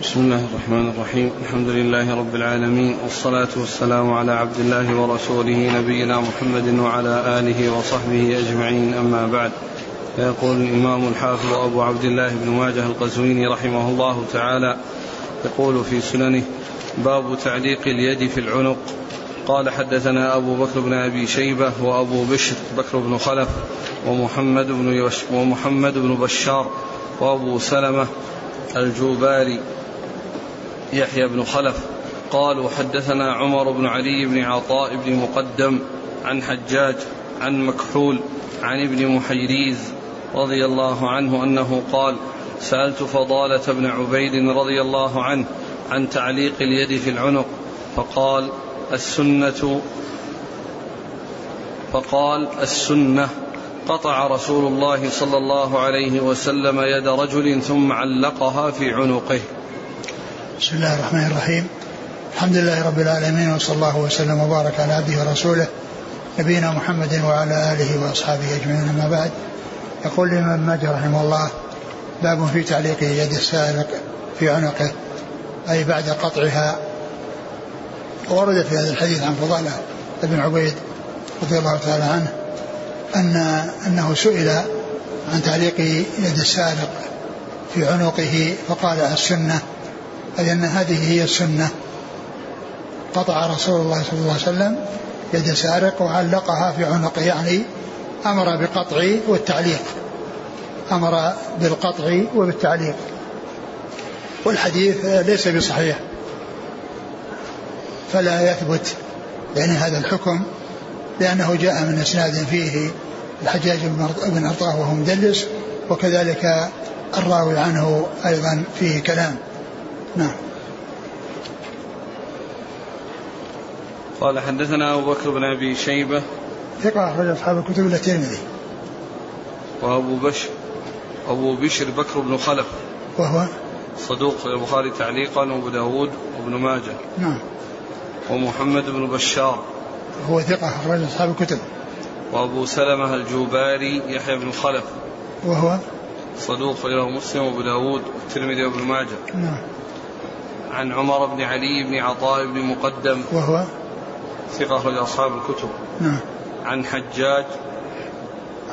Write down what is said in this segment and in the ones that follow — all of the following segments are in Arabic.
بسم الله الرحمن الرحيم. الحمد لله رب العالمين والصلاة والسلام على عبد الله ورسوله نبينا محمد وعلى آله وصحبه أجمعين. أما بعد فيقول الإمام الحافظ أبو عبد الله بن ماجه القزويني رحمه الله تعالى يقول في سننه باب تعليق اليد في العنق. قال حدثنا أبو بكر بن أبي شيبة وأبو بشر بكر بن خلف ومحمد بن ومحمد بن بشار وأبو سلمة الجوباري. يحيى بن خلف قالوا حدثنا عمر بن علي بن عطاء بن مقدم عن حجاج عن مكحول عن ابن محيريز رضي الله عنه أنه قال سألت فضالة بن عبيد رضي الله عنه عن تعليق اليد في العنق فقال السنة فقال السنة. قطع رسول الله صلى الله عليه وسلم يد رجل ثم علقها في عنقه. بسم الله الرحمن الرحيم. الحمد لله رب العالمين وصلى الله وسلم وبارك على عبده ورسوله نبينا محمد وعلى آله وأصحابه أجمعين. أما بعد يقول الإمام ماجه رحمه الله باب في تعليق يد السارق في عنقه أي بعد قطعها. ورد في هذا الحديث عن فضالة بن عبيد رضي الله تعالى عنه ان أنه سئل عن تعليق يد السارق في عنقه فقال السنة. أي أن هذه هي السنة. قطع رسول الله صلى الله عليه وسلم يد سارق وعلقها في عنقه يعني أمر بقطع والتعليق. أمر بالقطع وبالتعليق. والحديث ليس بصحيح. فلا يثبت يعني هذا الحكم لأنه جاء من إسناد فيه الحجاج بن أرطاه وهو مدلس وكذلك الراوي عنه أيضا فيه كلام. نعم. قال حدثنا أبو بكر بن أبي شيبة. ثقة أخرج أصحاب الكتب إلا الترمذي. وأبو بشر أبو بشر بكر بن خلف. وهو؟ صدوق في البخاري تعليقا وأبو داود وابن ماجه. نعم. ومحمد بن بشار. هو ثقة أخرج أصحاب الكتب. وأبو سلمة الجوباري يحيى بن خلف. وهو؟ صدوق فإله مسلم وأبو داود والترمذي وابن ماجه. نعم. عن عمر بن علي بن عطاء بن مقدم. وهو ثقة أخرج أصحاب الكتب. نعم. عن حجاج.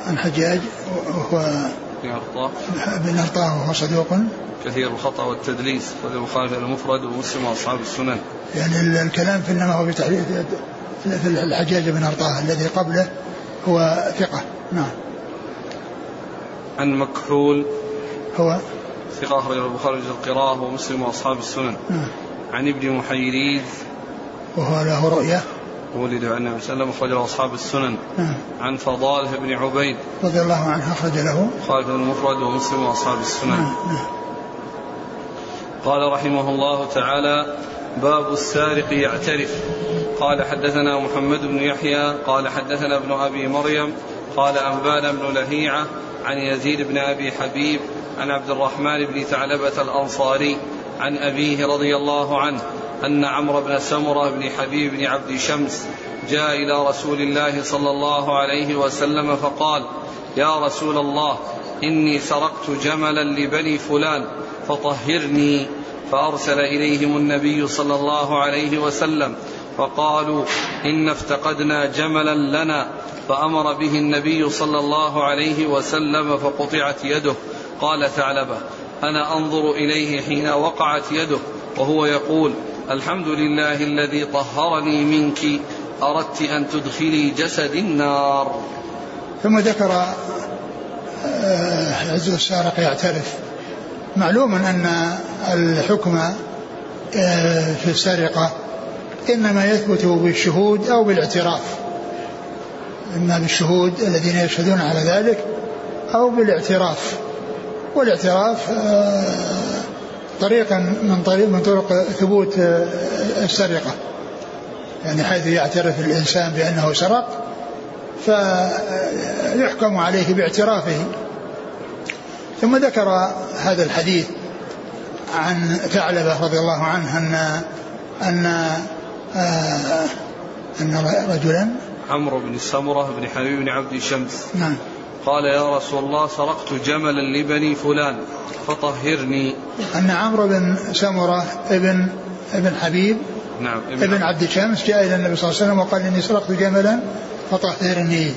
عن حجاج وهو بن أرطاه بن أرطاه وهو صدوق. كثير الخطأ والتدليس خرج البخاري المفرد ومسلم وأصحاب السنن. يعني الكلام في إنما هو في الحجاج بن أرطاه الذي قبله هو ثقة. نعم. عن مكحول. هو ثقة أخرج البخاري في القراءة ومسلم وأصحاب السنن. عن ابن محيريز. وهو له رؤية ولد عن النبي صلى الله عليه وسلم أصحاب السنن. نعم. عن فضالة بن عبيد. رضي الله عنه أخرج له. خالد المفرد ومسلم وأصحاب السنن. نعم نعم. قال رحمه الله تعالى باب السارق يعترف. قال حدثنا محمد بن يحيى قال حدثنا ابن أبي مريم قال انبانا بن لهيعة عن يزيد بن أبي حبيب عن عبد الرحمن بن ثعلبة الأنصاري عن أبيه رضي الله عنه أن عمرو بن سمرة بن حبيب بن عبد شمس جاء إلى رسول الله صلى الله عليه وسلم فقال يا رسول الله إني سرقت جملا لبني فلان فطهرني. فأرسل إليهم النبي صلى الله عليه وسلم فقالوا إن افتقدنا جملا لنا فأمر به النبي صلى الله عليه وسلم فقطعت يده. قال ثعلبة أنا أنظر إليه حين وقعت يده وهو يقول الحمد لله الذي طهرني منك أردت أن تدخلي جسدي النار. ثم ذكر آه، عز السارق يعترف. معلوم أن الحكم آه، في السرقة إنما يثبت بالشهود أو بالاعتراف. إما بالشهود الذين يشهدون على ذلك أو بالاعتراف. والاعتراف آه، طريقا من طريق من طرق ثبوت آه، السرقة. يعني حيث يعترف الإنسان بأنه سرق فيحكم عليه باعترافه. ثم ذكر هذا الحديث عن ثعلبة رضي الله عنه أن أن آه أن رجلا؟ عمرو بن سمرة بن حبيب بن عبد شمس نعم. قال يا رسول الله سرقت جملا لبني فلان فطهرني. أن عمرو بن سمرة ابن ابن حبيب نعم ابن عبد شمس جاء إلى النبي صلى الله عليه وسلم وقال إني سرقت جملا فطهرني.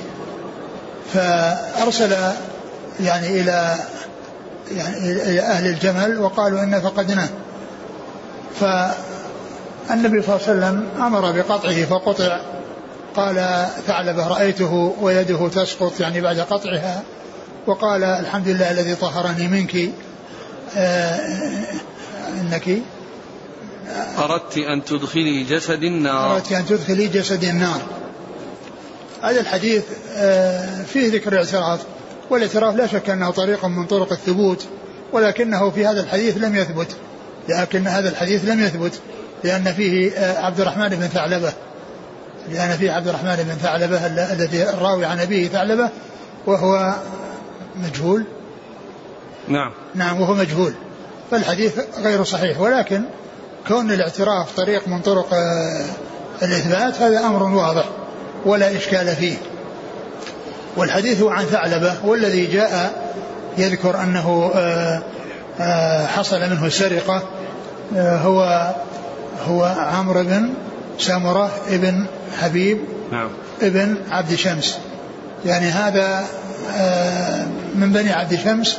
فأرسل يعني إلى يعني إلى أهل الجمل وقالوا إنا فقدناه. فالنبي صلى الله عليه وسلم أمر بقطعه فقطع قال ثعلبة رأيته ويده تسقط يعني بعد قطعها وقال الحمد لله الذي طهرني منك آه إنك أردت أن تدخلي جسد النار. أردت أن تدخلي جسد النار. هذا الحديث آه فيه ذكر الاعتراف والاعتراف لا شك أنه طريق من طرق الثبوت ولكنه في هذا الحديث لم يثبت لكن هذا الحديث لم يثبت. لأن فيه آه عبد الرحمن بن ثعلبة. لأن فيه عبد الرحمن بن ثعلبة الذي الراوي عن أبيه ثعلبة وهو مجهول. نعم. نعم وهو مجهول. فالحديث غير صحيح. ولكن كون الاعتراف طريق من طرق الإثبات هذا أمر واضح ولا إشكال فيه. والحديث عن ثعلبة والذي جاء يذكر أنه حصل منه السرقة هو هو عمرو بن سامرة ابن حبيب نعم. ابن عبد شمس. يعني هذا من بني عبد شمس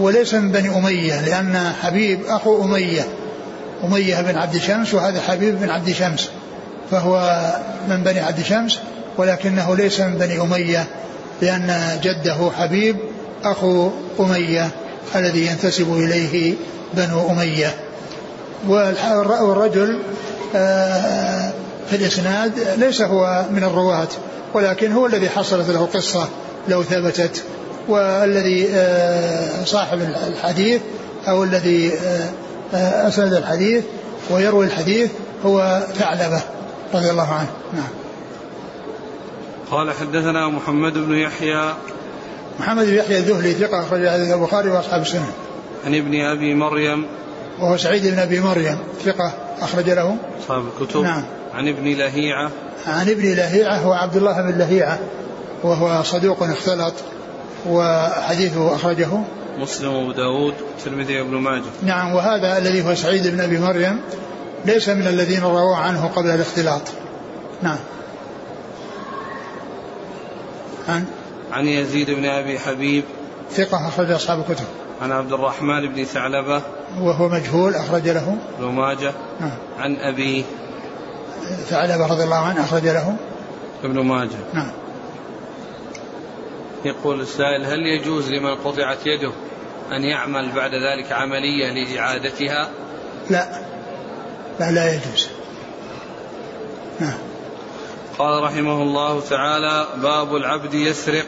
وليس من بني أمية لأن حبيب أخو أمية أمية بن عبد شمس وهذا حبيب بن عبد شمس فهو من بني عبد شمس ولكنه ليس من بني أمية لأن جده حبيب أخو أمية الذي ينتسب إليه بنو أمية. والرجل في الإسناد ليس هو من الرواة ولكن هو الذي حصلت له قصة لو ثبتت والذي صاحب الحديث أو الذي أسند الحديث ويروي الحديث هو ثعلبة رضي الله عنه. نعم. قال حدثنا محمد بن يحيى. محمد بن يحيى الذهلي ثقة أخرج البخاري وأصحاب السنة. عن ابن أبي مريم وهو سعيد بن أبي مريم. ثقة أخرج له. أصحاب الكتب. نعم. عن ابن لهيعة. عن ابن لهيعة هو عبد الله بن لهيعة وهو صدوق اختلط وحديثه أخرجه. مسلم وأبو داود الترمذي وابن ماجه. نعم وهذا الذي هو سعيد بن أبي مريم ليس من الذين رووا عنه قبل الاختلاط. نعم. عن؟ عن يزيد بن أبي حبيب. ثقة أخرج أصحاب الكتب. عن عبد الرحمن بن ثعلبة وهو مجهول أخرج له. ابن ماجه نعم. عن أبيه ثعلبة رضي الله عنه أخرج له. ابن ماجه. نعم. يقول السائل هل يجوز لمن قطعت يده أن يعمل بعد ذلك عملية لإعادتها؟ لا. لا لا يجوز. نعم. قال رحمه الله تعالى باب العبد يسرق.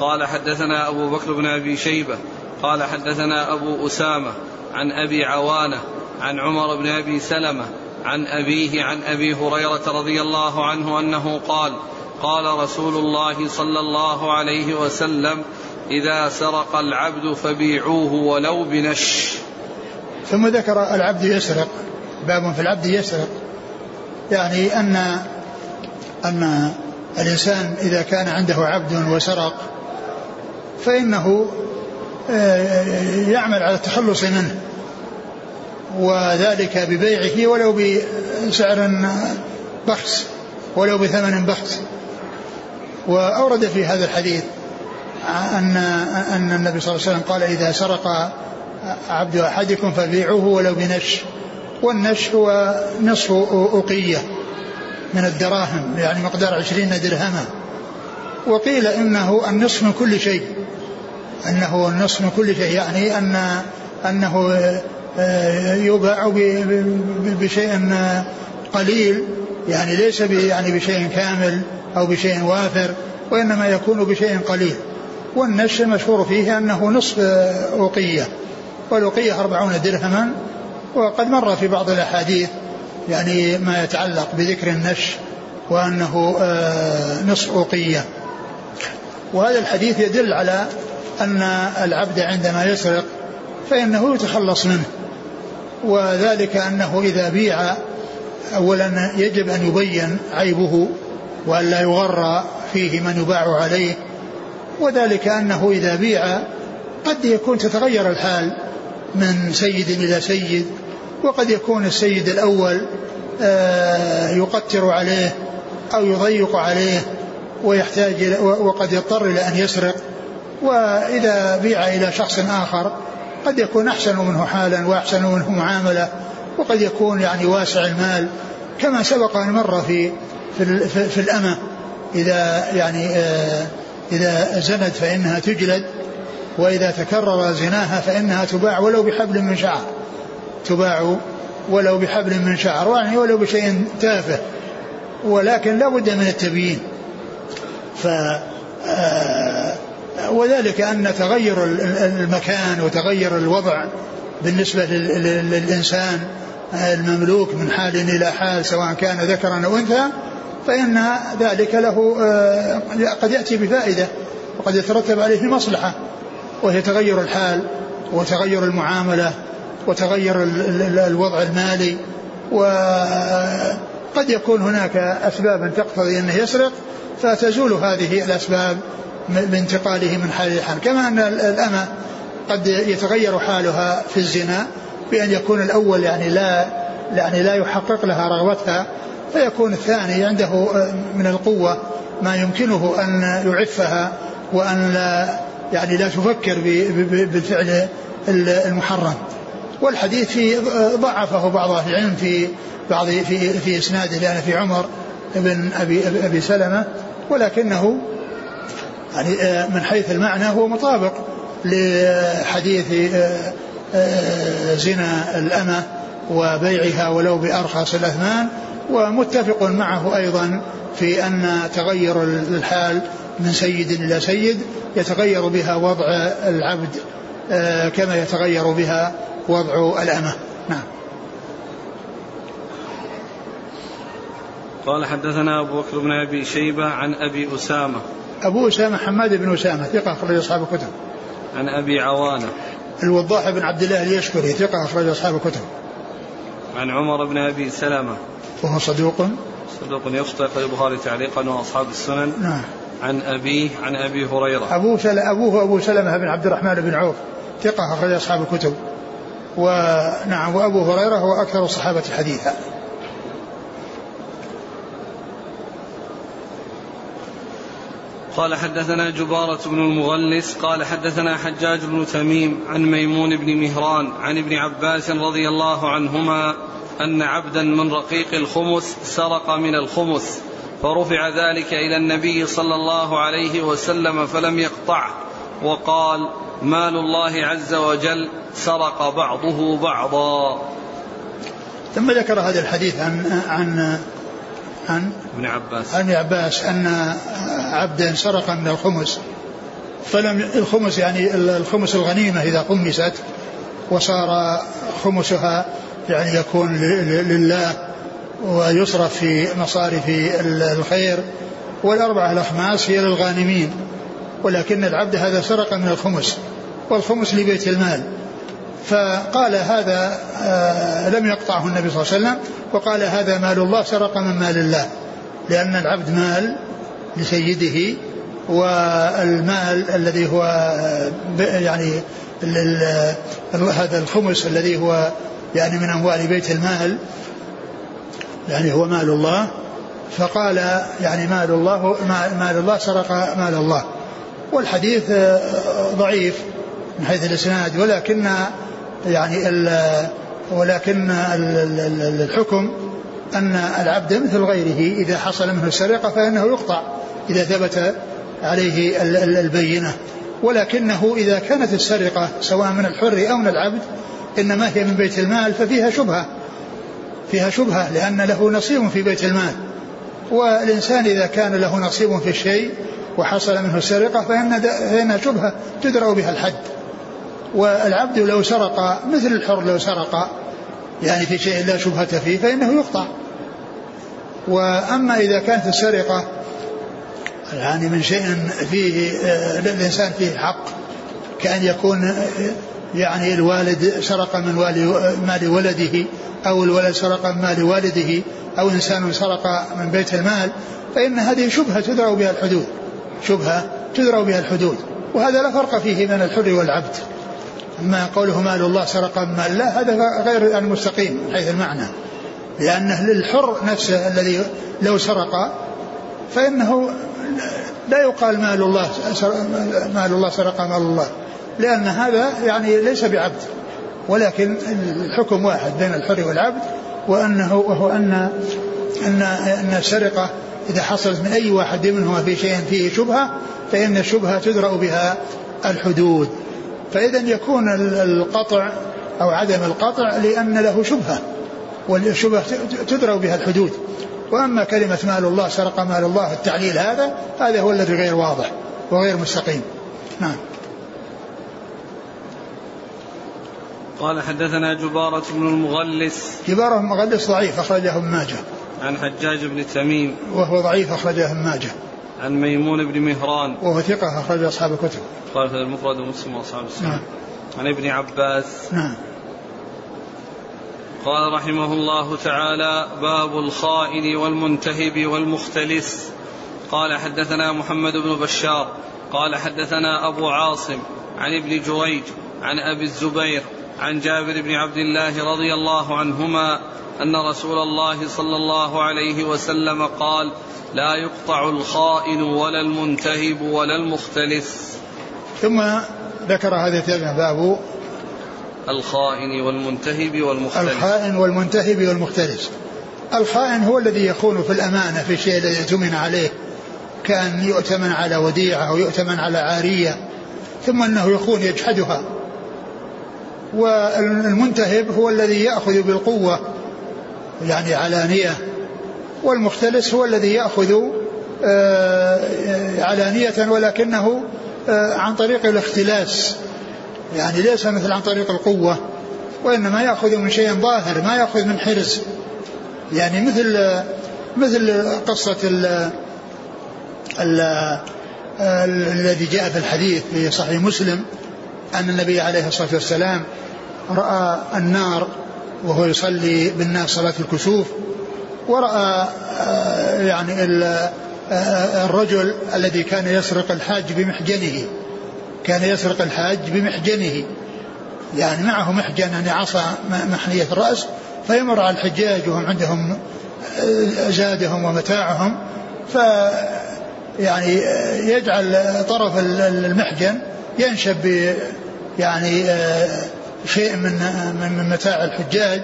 قال حدثنا أبو بكر بن أبي شيبة قال حدثنا أبو أسامة عن أبي عوانة عن عمر بن أبي سلمة عن أبيه عن أبي هريرة رضي الله عنه أنه قال قال رسول الله صلى الله عليه وسلم إذا سرق العبد فبيعوه ولو بنش. ثم ذكر العبد يسرق باب في العبد يسرق. يعني أن أن الإنسان إذا كان عنده عبد وسرق فإنه يعمل على التخلص منه. وذلك ببيعه ولو بسعر بخس ولو بثمن بخس. وأورد في هذا الحديث أن أن النبي صلى الله عليه وسلم قال إذا سرق عبد أحدكم فبيعوه ولو بنش. والنش هو نصف أقية من الدراهم يعني مقدار عشرين درهما. وقيل إنه النصف من كل شيء. أنه النصف من كل شيء. يعني أن أنه يباع بشيء قليل. يعني ليس يعني بشيء كامل أو بشيء وافر وإنما يكون بشيء قليل. والنش المشهور فيه أنه نصف أوقية والأوقية أربعون درهما. وقد مر في بعض الأحاديث يعني ما يتعلق بذكر النش وأنه نصف أوقية وهذا الحديث يدل على أن العبد عندما يسرق فإنه يتخلص منه وذلك أنه إذا بيع أولا يجب أن يبين عيبه وأن لا يغرى فيه من يباع عليه وذلك أنه إذا بيع قد يكون تتغير الحال من سيد إلى سيد وقد يكون السيد الأول آه، يقتر عليه أو يضيق عليه ويحتاج وقد يضطر إلى أن يسرق. وإذا بيع إلى شخص آخر قد يكون أحسن منه حالا وأحسن منه معاملة وقد يكون يعني واسع المال كما سبق أن مر في في, في, في الأمة. إذا يعني آه، إذا زنت فإنها تجلد وإذا تكرر زناها فإنها تباع ولو بحبل من شعر. تباع ولو بحبل من شعر يعني ولو بشيء تافه ولكن لا بد من التبيين. ف آه، وذلك أن تغير المكان وتغير الوضع بالنسبة للإنسان المملوك من حال إلى حال سواء كان ذكرا أو أنثى فإن ذلك له آه، قد يأتي بفائدة وقد يترتب عليه مصلحة وهي تغير الحال وتغير المعاملة وتغير الوضع المالي وقد يكون هناك أسباب تقتضي أنه يسرق فتزول هذه الأسباب بانتقاله من حال إلى حال كما أن الأمة قد يتغير حالها في الزنا بأن يكون الأول يعني لا يعني لا يحقق لها رغبتها فيكون الثاني عنده من القوة ما يمكنه أن يعفها وأن لا يعني لا تفكر بالفعل المحرم. والحديث في ضعفه بعض أهل العلم في بعض في في إسناده لأن في عمر بن أبي أبي سلمة ولكنه يعني من حيث المعنى هو مطابق لحديث زنا الأمة وبيعها ولو بأرخص الأثمان ومتفق معه أيضا في أن تغير الحال من سيد إلى سيد يتغير بها وضع العبد آه، كما يتغير بها وضع الأمة. نعم. قال حدثنا أبو بكر بن أبي شيبة عن أبي أسامة. أبو أسامة حماد بن أسامة ثقة أخرج أصحاب الكتب. عن أبي عوانة. الوضاح بن عبد الله اليشكري ثقة أخرج أصحاب الكتب. عن عمر بن أبي سلمة. وهو صدوق. صدوق يخطئ قال البخاري تعليقا وأصحاب السنن. نعم. عن أبيه عن أبي هريرة. أبوه سل... أبوه أبو سلمة بن عبد الرحمن بن عوف ثقة أخرج أصحاب الكتب. ونعم وأبو هريرة هو أكثر الصحابة حديثا. قال حدثنا جبارة بن المغلس قال حدثنا حجاج بن تميم عن ميمون بن مهران عن ابن عباس رضي الله عنهما أن عبدا من رقيق الخمس سرق من الخمس فرفع ذلك إلى النبي صلى الله عليه وسلم فلم يقطعه وقال مال الله عز وجل سرق بعضه بعضا. ثم ذكر هذا الحديث عن عن عن ابن عباس. عن عباس أن عبدا سرق من الخمس. فلم الخمس يعني الخمس الغنيمة إذا خمست وصار خمسها يعني يكون لله ويصرف في مصارف الخير. والأربعة الأخماس هي للغانمين ولكن العبد هذا سرق من الخمس والخمس لبيت المال. فقال هذا آه لم يقطعه النبي صلى الله عليه وسلم وقال هذا مال الله سرق من مال الله لأن العبد مال لسيده والمال الذي هو يعني هذا الخمس الذي هو يعني من أموال بيت المال يعني هو مال الله. فقال يعني مال الله مال الله سرق مال الله. والحديث ضعيف من حيث الإسناد ولكن يعني ولكن الحكم أن العبد مثل غيره إذا حصل منه السرقة فإنه يقطع إذا ثبت عليه البينة. ولكنه إذا كانت السرقة سواء من الحر أو من العبد إنما هي من بيت المال ففيها شبهة. فيها شبهة لأن له نصيب في بيت المال. والإنسان إذا كان له نصيب في الشيء وحصل منه السرقة فإن فإنها شبهة تدرأ بها الحد. والعبد لو سرق مثل الحر لو سرق يعني في شيء لا شبهة فيه فإنه يقطع. وأما إذا كانت السرقة يعني من شيء فيه للإنسان فيه حق كأن يكون يعني الوالد سرق من مال ولده أو الولد سرق من مال والده أو إنسان سرق من بيت المال فإن هذه شبهة تدعو بها الحدود شبهة تدرى بها الحدود. وهذا لا فرق فيه بين الحر والعبد. أما قوله مال الله سرق من مال الله هذا غير المستقيم حيث المعنى. لأنه للحر نفسه الذي لو سرق فإنه لا يقال مال الله مال الله سرق مال الله. لأن هذا يعني ليس بعبد ولكن الحكم واحد بين الحر والعبد وأنه وهو أن أن أن السرقة إذا حصلت من أي واحد منهما في شيء فيه شبهة فإن الشبهة تدرأ بها الحدود. فإذا يكون القطع أو عدم القطع لأن له شبهة والشبهة تدرأ بها الحدود. وأما كلمة مال الله سرق مال الله التعليل هذا هذا هو الذي غير واضح وغير مستقيم. نعم. قال حدثنا جبارة بن المغلس. جبارة بن المغلس ضعيف أخرجه ابن ماجه. عن حجاج بن تميم. وهو ضعيف أخرجه ابن ماجه. عن ميمون بن مهران. وهو ثقة أخرج أصحاب الكتب. قال المفرد ومسلم وأصحاب السنة. نعم. عن ابن عباس. نعم. قال رحمه الله تعالى باب الخائن والمنتهب والمختلس. قال حدثنا محمد بن بشار. قال حدثنا أبو عاصم عن ابن جريج عن أبي الزبير. عن جابر بن عبد الله رضي الله عنهما أن رسول الله صلى الله عليه وسلم قال لا يقطع الخائن ولا المنتهب ولا المختلس ثم ذكر هذا الترجمة باب الخائن والمنتهب والمختلس الخائن والمنتهب والمختلس الخائن هو الذي يخون في الأمانة في الشيء الذي اؤتمن عليه كأن يؤتمن على وديعة أو يؤتمن على عارية ثم أنه يخون يجحدها. والمنتهب هو الذي يأخذ بالقوة يعني علانية والمختلس هو الذي يأخذ آه، علانية ولكنه آه، عن طريق الاختلاس يعني ليس مثل عن طريق القوة وإنما يأخذ من شيء ظاهر ما يأخذ من حرز يعني مثل مثل قصة ال الذي جاء في الحديث في صحيح مسلم أن النبي عليه الصلاة والسلام رأى النار وهو يصلي بالناس صلاة الكسوف ورأى آه، يعني آه، الرجل الذي كان يسرق الحاج بمحجنه كان يسرق الحاج بمحجنه يعني معه محجن يعني عصا محنية الرأس فيمر على الحجاج وهم عندهم آه، زادهم ومتاعهم ف يعني يجعل طرف المحجن ينشب يعني شيء من من متاع الحجاج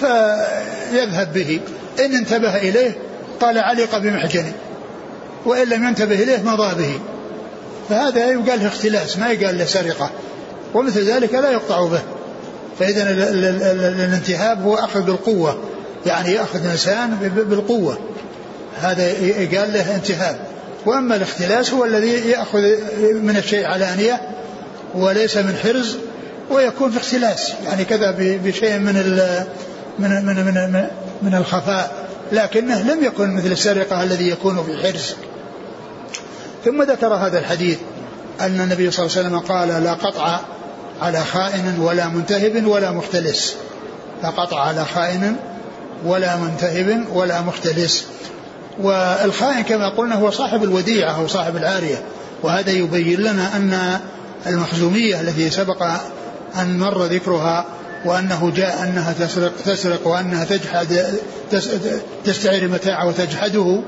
فيذهب به. إن انتبه إليه قال علق بمحجنه وإن لم ينتبه إليه مضى به. فهذا يقال له اختلاس ما يقال له سرقة. ومثل ذلك لا يقطع به. فإذا الانتهاب هو أخذ بالقوة. يعني يأخذ الإنسان بالقوة. هذا يقال له انتهاب. وأما الاختلاس هو الذي يأخذ من الشيء علانية وليس من حرز ويكون في اختلاس. يعني كذا بشيء من من من من, من الخفاء. لكنه لم يكن مثل السرقة الذي يكون في حرز. ثم ذكر هذا الحديث أن النبي صلى الله عليه وسلم قال لا قطع على خائن ولا منتهب ولا مختلس. لا قطع على خائن ولا منتهب ولا مختلس. والخائن كما قلنا هو صاحب الوديعة أو صاحب العارية. وهذا يبين لنا أن المخزومية التي سبق أن مر ذكرها وأنه جاء أنها تسرق تسرق وأنها تجحد تستعير المتاع وتجحده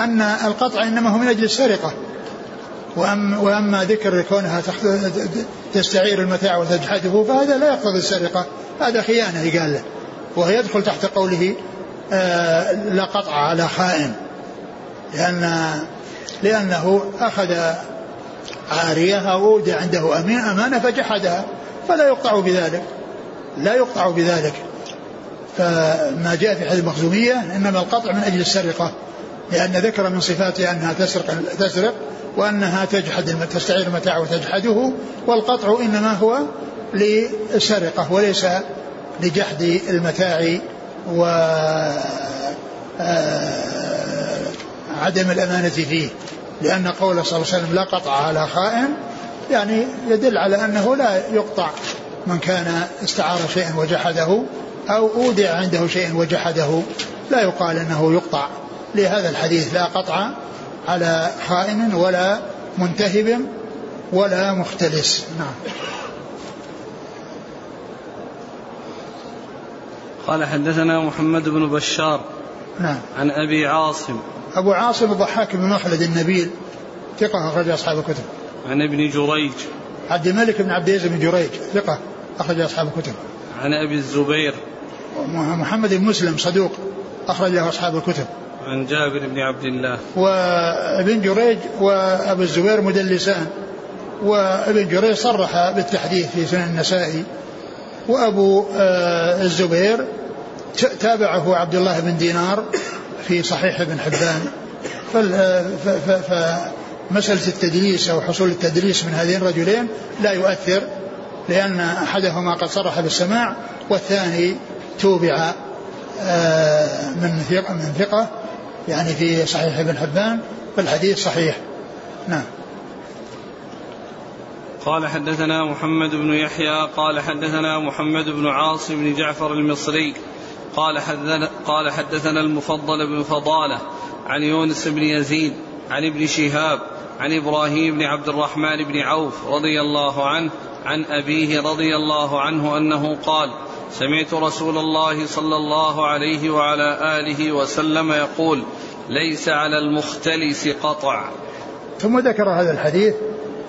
أن القطع إنما هو من أجل السرقة. وأما, وأما ذكر كونها تستعير المتاع وتجحده فهذا لا يقتضي السرقة. هذا خيانة قال له. وهو يدخل تحت قوله آه لا قطع على خائن. لأن لأنه أخذ عارية أو أودع عنده أمين أمانة فجحدها فلا يقطع بذلك لا يقطع بذلك. فما جاء في حديث المخزومية إنما القطع من أجل السرقة لأن ذكر من صفاتها أنها تسرق تسرق وأنها تجحد تستعير المتاع وتجحده والقطع إنما هو للسرقة وليس لجحد المتاع و آه، عدم الأمانة فيه. لأن قوله صلى الله عليه وسلم لا قطع على خائن يعني يدل على أنه لا يقطع من كان استعار شيئا وجحده أو أودع عنده شيء وجحده. لا يقال أنه يقطع. لهذا الحديث لا قطع على خائن ولا منتهب ولا مختلس. نعم. قال حدثنا محمد بن بشار نعم. عن أبي عاصم أبو عاصم الضحاك بن مخلد النبيل ثقة أخرج أصحاب الكتب. عن ابن جريج. عبد الملك بن عبد العزيز بن جريج ثقة أخرج أصحاب الكتب. عن أبي الزبير. محمد بن مسلم صدوق أخرج له أصحاب الكتب. عن جابر بن عبد الله. وابن جريج وأبو الزبير مدلسان وابن جريج صرح بالتحديث في سنن النسائي وأبو آه، الزبير تابعه عبد الله بن دينار في صحيح ابن حبان فمسألة التدليس أو حصول التدليس من هذين الرجلين لا يؤثر لأن أحدهما قد صرح بالسماع والثاني توبع آه، من ثقة من ثقة يعني في صحيح ابن حبان فالحديث صحيح. نعم. قال حدثنا محمد بن يحيى قال حدثنا محمد بن عاصم بن جعفر المصري قال حدثنا, قال حدثنا المفضل بن فضالة عن يونس بن يزيد عن ابن شهاب عن إبراهيم بن عبد الرحمن بن عوف رضي الله عنه عن أبيه رضي الله عنه أنه قال سمعت رسول الله صلى الله عليه وعلى آله وسلم يقول ليس على المختلس قطع. ثم ذكر هذا الحديث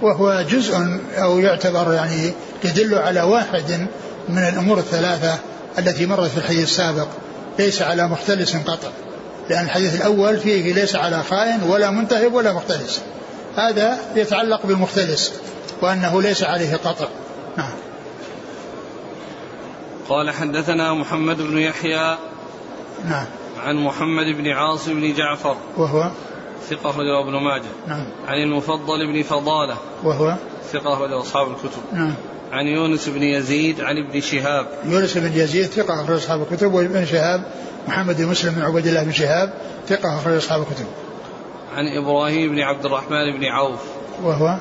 وهو جزء أو يعتبر يعني يدل على واحد من الأمور الثلاثة التي مرت في الحديث السابق ليس على مختلس قطع لأن الحديث الأول فيه ليس على خائن ولا منتهب ولا مختلس. هذا يتعلق بالمختلس وأنه ليس عليه قطع نعم. قال حدثنا محمد بن يحيى نعم. عن محمد بن عاصم بن جعفر. وهو؟ ثقة أخرجه ابن ماجه. نعم. عن المفضل بن فضالة. وهو؟ ثقة أخرجه أصحاب الكتب. نعم. عن يونس بن يزيد عن ابن شهاب. يونس بن يزيد ثقة أخرج أصحاب الكتب وابن شهاب محمد بن مسلم بن عبد الله بن شهاب ثقة أخرج أصحاب الكتب. عن إبراهيم بن عبد الرحمن بن عوف. وهو؟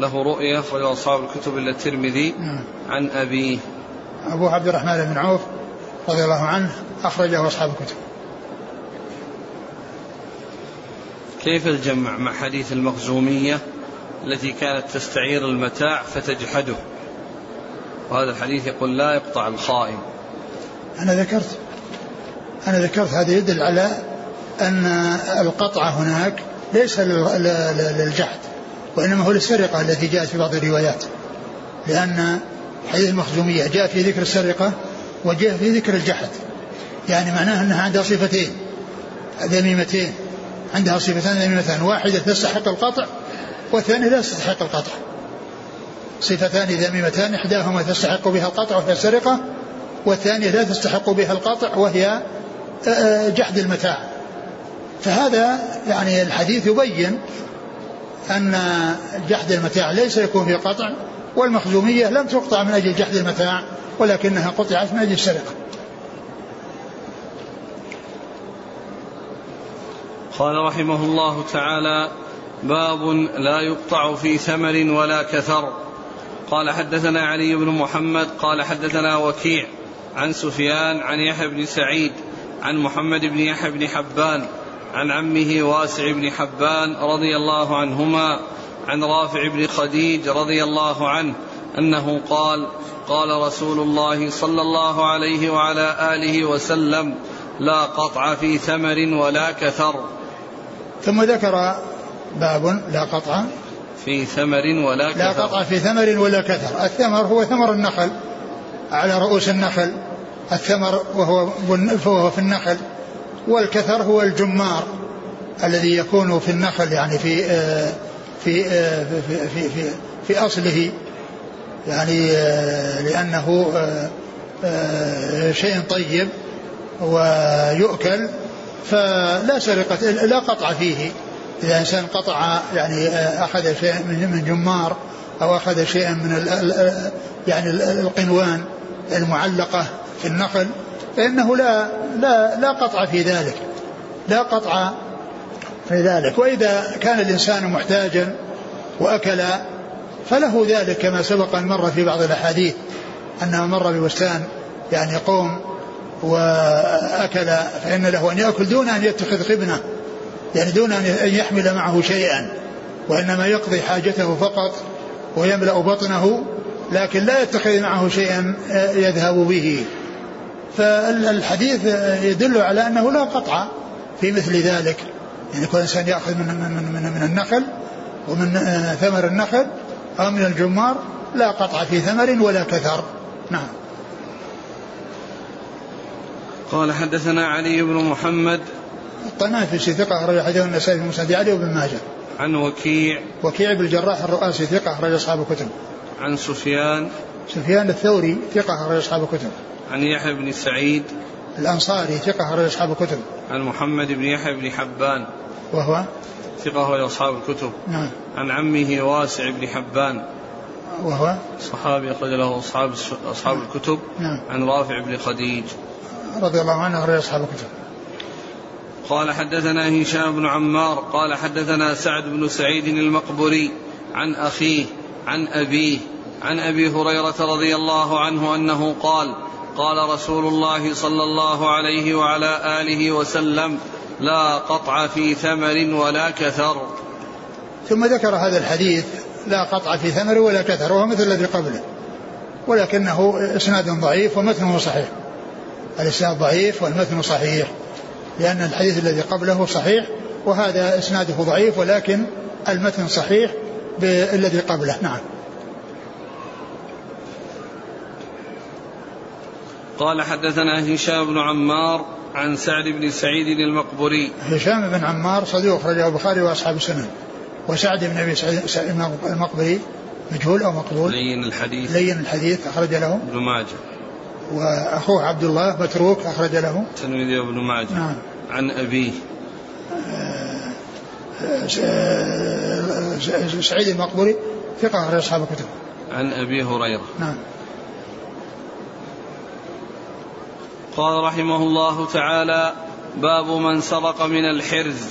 له رؤية أخرج أصحاب الكتب إلا الترمذي. نعم. عن أبيه. أبو عبد الرحمن بن عوف رضي الله عنه أخرجه أصحاب الكتب. كيف الجمع مع حديث المخزومية التي كانت تستعير المتاع فتجحده؟ وهذا الحديث يقول لا يقطع الخائن. أنا ذكرت أنا ذكرت هذا يدل على أن القطع هناك ليس للجحد وإنما هو للسرقة التي جاءت في بعض الروايات. لأن حديث المخزومية جاء في ذكر السرقة وجاء في ذكر الجحد. يعني معناه أنها عندها صفتين ذميمتين عندها صفتان ذميمتان واحدة تستحق القطع والثانية لا تستحق القطع. صفتان ذميمتان إحداهما تستحق بها القطع وهي السرقة والثانية لا تستحق بها القطع وهي آه، آه، جحد المتاع. فهذا يعني الحديث يبين أن جحد المتاع ليس يكون في قطع والمخزومية لم تقطع من أجل جحد المتاع ولكنها قطعت من أجل السرقة قال رحمه الله تعالى باب لا يقطع في ثمر ولا كثر. قال حدثنا علي بن محمد قال حدثنا وكيع عن سفيان عن يحيى بن سعيد عن محمد بن يحيى بن حبان عن عمه واسع بن حبان رضي الله عنهما عن رافع بن خديج رضي الله عنه أنه قال قال رسول الله صلى الله عليه وعلى آله وسلم لا قطع في ثمر ولا كثر. ثم ذكر باب لا قطع. في ثمر ولا كثر. لا قطع في ثمر ولا كثر. الثمر هو ثمر النخل على رؤوس النخل. الثمر وهو فهو في النخل والكثر هو الجمار الذي يكون في النخل يعني في آه، في آه، في في, في, في أصله. يعني آه، لأنه شيء طيب ويؤكل فلا سرقة لا قطع فيه. إذا إنسان قطع يعني أخذ شيء من جمار أو أخذ شيئا من يعني القنوان المعلقة في النخل فإنه لا لا لا قطع في ذلك. لا قطع في ذلك. وإذا كان الإنسان محتاجا وأكل فله ذلك كما سبق أن مر في بعض الأحاديث أنه مر ببستان يعني قوم وأكل فإن له أن يأكل دون أن يتخذ قبنة يعني دون أن يحمل معه شيئا وإنما يقضي حاجته فقط ويملأ بطنه لكن لا يتخذ معه شيئا يذهب به. فالحديث يدل على أنه لا قطع في مثل ذلك. يعني كل إنسان يأخذ من, من, من, من النخل ومن ثمر النخل أو من الجمار لا قطع في ثمر ولا كثر. نعم. قال حدثنا علي بن محمد الطنافسي ثقة أخرج حديث النسائي في مسند علي وابن ماجه. عن وكيع وكيع بن الجراح الرؤاسي ثقة أخرج أصحاب الكتب. عن سفيان سفيان الثوري ثقة أخرج أصحاب الكتب. عن يحيى بن سعيد الأنصاري ثقة أخرج أصحاب الكتب. عن محمد بن يحيى بن حبان وهو ثقة أخرج أصحاب الكتب. نعم. عن عمه واسع بن حبان وهو صحابي أخرج له أصحاب أصحاب الكتب. نعم. عن رافع بن خديج. رضي الله عنه أخرج أصحاب الكتب. قال حدثنا هشام بن عمار قال حدثنا سعد بن سعيد المقبري عن أخيه عن أبيه عن أبي هريرة رضي الله عنه أنه قال قال رسول الله صلى الله عليه وعلى آله وسلم لا قطع في ثمر ولا كثر ثم ذكر هذا الحديث لا قطع في ثمر ولا كثر وهو مثل الذي قبله ولكنه إسناد ضعيف ومتنه صحيح الإسناد ضعيف والمتن صحيح لأن الحديث الذي قبله صحيح وهذا إسناده ضعيف ولكن المتن صحيح بالذي قبله. نعم. قال حدثنا هشام بن عمار عن سعد بن سعيد المقبري هشام بن عمار صدوق أخرجه البخاري وأصحاب السنن. وسعد بن أبي سعيد المقبري مجهول أو مقبول؟ لين الحديث. لين الحديث أخرج له. ابن ماجه. وأخوه عبد الله متروك أخرج له. الترمذي وابن ماجه. نعم. عن أبيه. سعيد المقبري ثقة أخرج أصحاب الكتب. عن أبي هريرة. نعم. قال رحمه الله تعالى باب من سرق من الحرز.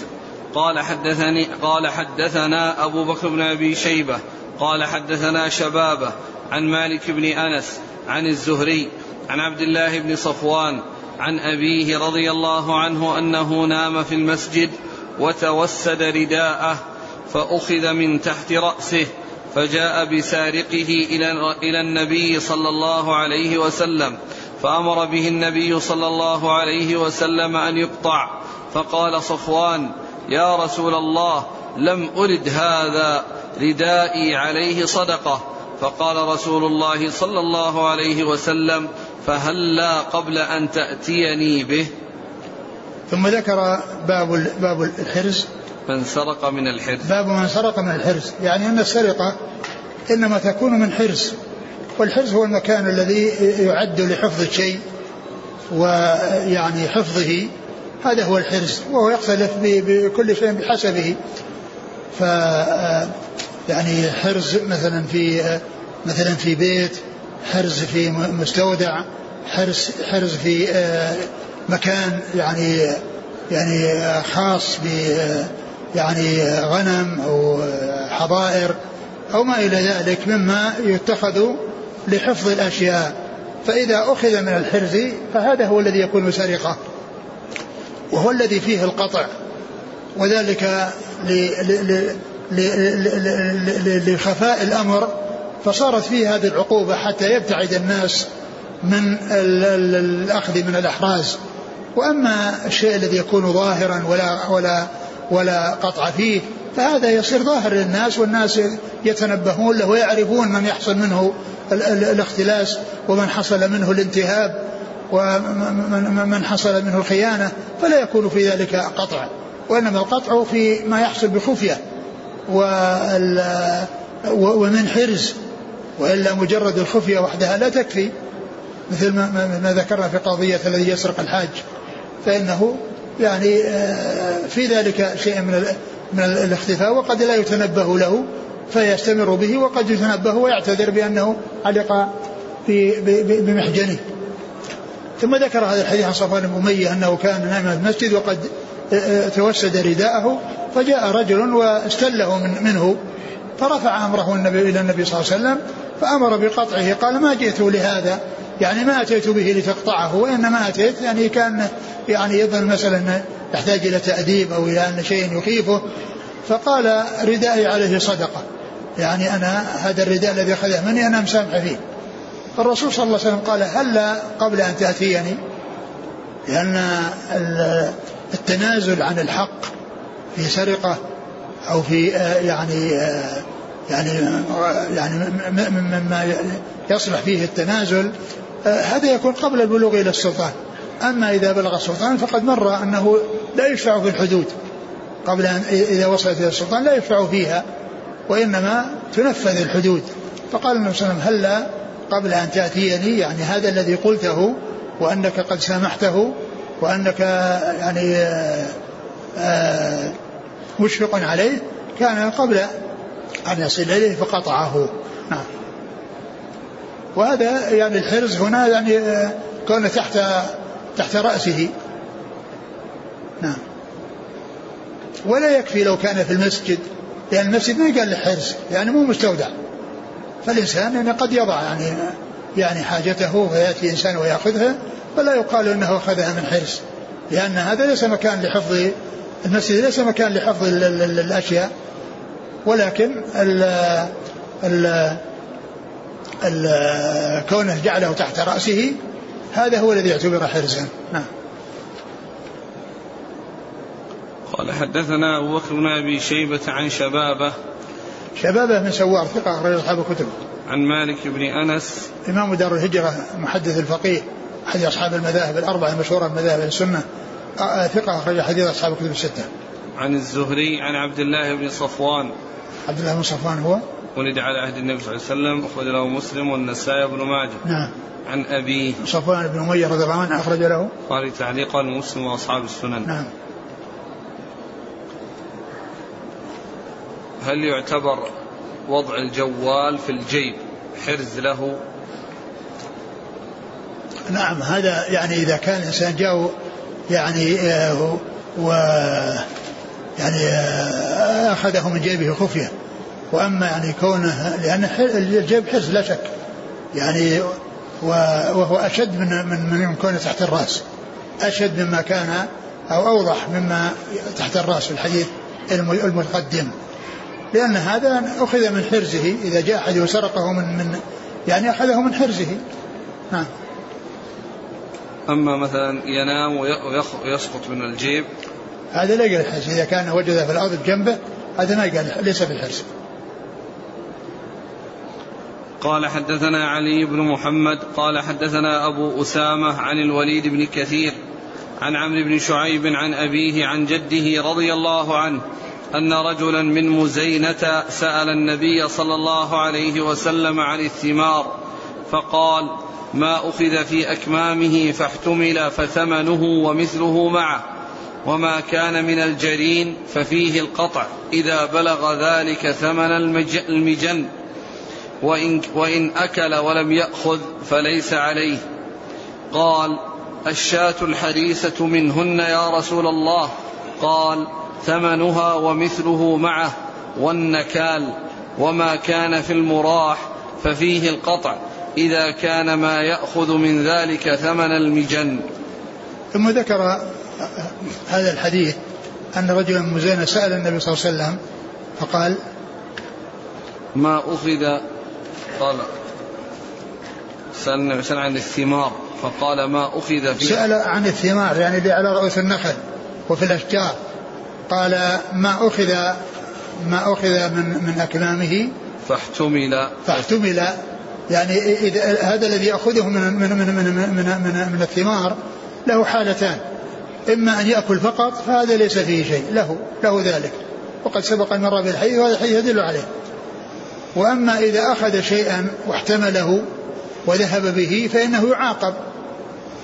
قال حدثني قال حدثنا أبو بكر بن أبي شيبة. قال حدثنا شبابة عن مالك بن أنس عن الزهري عن عبد الله بن صفوان عن أبيه رضي الله عنه أنه نام في المسجد وتوسد رداءه فأخذ من تحت رأسه فجاء بسارقه إلى النبي صلى الله عليه وسلم فأمر به النبي صلى الله عليه وسلم أن يقطع فقال صفوان يا رسول الله لم أرد هذا ردائي عليه صدقة فقال رسول الله صلى الله عليه وسلم فهلا قبل أن تأتيني به؟ ثم ذكر باب باب الحرز من سرق من الحرز باب من سرق من الحرز يعني أن السرقة إنما تكون من حرز والحرز هو المكان الذي يعد لحفظ الشيء ويعني حفظه. هذا هو الحرز وهو يختلف بكل شيء بحسبه. ف يعني حرز مثلا في مثلا في بيت حرز في مستودع حرز حرز في آه، مكان يعني يعني خاص ب يعني غنم أو حظائر أو ما إلى ذلك مما يتخذ لحفظ الاشياء فاذا اخذ من الحرز فهذا هو الذي يكون سرقه وهو الذي فيه القطع وذلك لخفاء الامر فصارت فيه هذه العقوبة حتى يبتعد الناس من الأخذ من الأحراز. وأما الشيء الذي يكون ظاهرا ولا ولا ولا قطع فيه فهذا يصير ظاهر للناس والناس يتنبهون له ويعرفون من يحصل منه الاختلاس ومن حصل منه الانتهاب ومن حصل منه الخيانة فلا يكون في ذلك قطع. وإنما القطع في ما يحصل بخفية ومن حرز. وإلا مجرد الخفية وحدها لا تكفي. مثل ما, ما ذكرنا في قضية الذي يسرق الحاج. فإنه يعني آه، في ذلك شيء من من الاختفاء وقد لا يتنبه له فيستمر به وقد يتنبه ويعتذر بأنه علق بمحجنه. ثم ذكر هذا الحديث عن صفوان بن أمية أنه كان نائما في المسجد وقد آه، آه، توسد رداءه فجاء رجل واستله من منه فرفع أمره النبي إلى النبي صلى الله عليه وسلم فأمر بقطعه قال ما جئت لهذا؟ يعني ما أتيت به لتقطعه وإنما أتيت يعني كأن يعني يظن مثلا يحتاج إلى تأديب أو إلى أن شيء يخيفه. فقال ردائي عليه صدقة يعني أنا هذا الرداء الذي أخذه مني أنا مسامح فيه. الرسول صلى الله عليه وسلم قال هلا قبل أن تأتيني؟ لأن التنازل عن الحق في سرقة أو في آه، يعني آه، يعني يعني مما يصلح فيه التنازل آه، هذا يكون قبل البلوغ إلى السلطان. أما إذا بلغ السلطان فقد مر أنه لا يشفع في الحدود. قبل أن إذا وصلت إلى السلطان لا يشفع فيها وإنما تنفذ الحدود. فقال النبي صلى الله عليه وسلم هلا قبل أن تأتيني يعني هذا الذي قلته وأنك قد سامحته وأنك يعني آآ آآ مشفق عليه كان قبل أن يصل إليه فقطعه. نعم. وهذا يعني الحرز هنا يعني كونه تحت تحت رأسه. نعم. ولا يكفي لو كان في المسجد لأن المسجد ما قال لحرز يعني مو مستودع. فالإنسان يعني قد يضع يعني يعني حاجته ويأتي إنسان ويأخذها فلا يقال أنه أخذها من حرز لأن هذا ليس مكان لحفظ المسجد ليس مكان لحفظ الأشياء ولكن ال ال ال كونه جعله تحت رأسه هذا هو الذي يعتبر حرزا. نعم. قال حدثنا أبو بكر بن أبي شيبة عن شبابة. شبابة من سوار ثقة أخرج أصحاب الكتب. عن مالك بن أنس. إمام دار الهجرة محدث الفقيه أحد أصحاب المذاهب الأربعة المشهورة من مذاهب السنة. ثقة أخرج حديث أصحاب الكتب الستة. عن الزهري عن عبد الله بن صفوان. عبد الله بن صفوان هو؟ ولد على عهد النبي صلى الله عليه وسلم أخرج له مسلم والنسائي بن ماجه. نعم. عن أبيه صفوان بن أمية رضي الله عنه أخرج له؟ قال تعليقا مسلم وأصحاب السنن. نعم. هل يعتبر وضع الجوال في الجيب حرز له؟ نعم هذا يعني إذا كان الإنسان جاء يعني آه و يعني آه أخذه من جيبه خفية. وأما يعني كونه لأن الجيب حرز لا شك. يعني وهو أشد من من من كونه تحت الرأس. أشد مما كان أو أوضح مما تحت الرأس في الحديث المتقدم. لأن هذا أخذ من حرزه. إذا جاء أحد وسرقه من من يعني أخذه من حرزه. نعم. أما مثلا ينام ويسقط من الجيب. هذا لا يقال الحرز إذا كان وجد في الأرض بجنبه هذا ما يقال ليس بالحرز قال حدثنا علي بن محمد قال حدثنا أبو أسامة عن الوليد بن كثير عن عمرو بن شعيب عن أبيه عن جده رضي الله عنه أن رجلا من مزينة سأل النبي صلى الله عليه وسلم عن الثمار. فقال ما أخذ في أكمامه فاحتمل فثمنه ومثله معه وما كان من الجرين ففيه القطع إذا بلغ ذلك ثمن المجن وإن, وإن أكل ولم يأخذ فليس عليه. قال الشاة الحريسة منهن يا رسول الله. قال ثمنها ومثله معه والنكال وما كان في المراح ففيه القطع. إذا كان ما يأخذ من ذلك ثمن المجن. ثم ذكر هذا الحديث أن رجلا مزينة سأل النبي صلى الله عليه وسلم فقال ما أخذ؟ قال سأل النبي عن الثمار فقال ما أخذ في سأل عن الثمار يعني اللي على رؤوس النخل وفي الأشجار. قال ما أخذ ما أخذ من من أكمامه فاحتمل. فاحتمل يعني إذا هذا الذي يأخذه من من من من من, من, من الثمار له حالتان. إما أن يأكل فقط فهذا ليس فيه شيء. له له ذلك. وقد سبق المرة بالحديث وهذا الحديث يدل عليه. وأما إذا أخذ شيئا واحتمله وذهب به فإنه يعاقب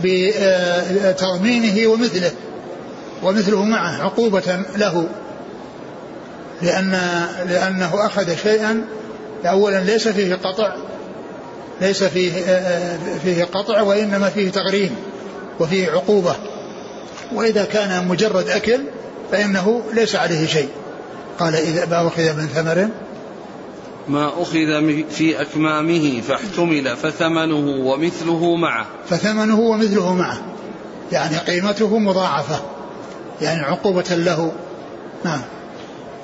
بتضمينه ومثله. ومثله معه عقوبة له. لأن لأنه أخذ شيئا أولا ليس فيه قطع ليس فيه فيه قطع وإنما فيه تغريم وفيه عقوبة. وإذا كان مجرد أكل فإنه ليس عليه شيء. قال إذا ما أخذ من ثمر؟ ما أخذ في أكمامه فاحتمل فثمنه ومثله معه. فثمنه ومثله معه. يعني قيمته مضاعفة. يعني عقوبة له. نعم.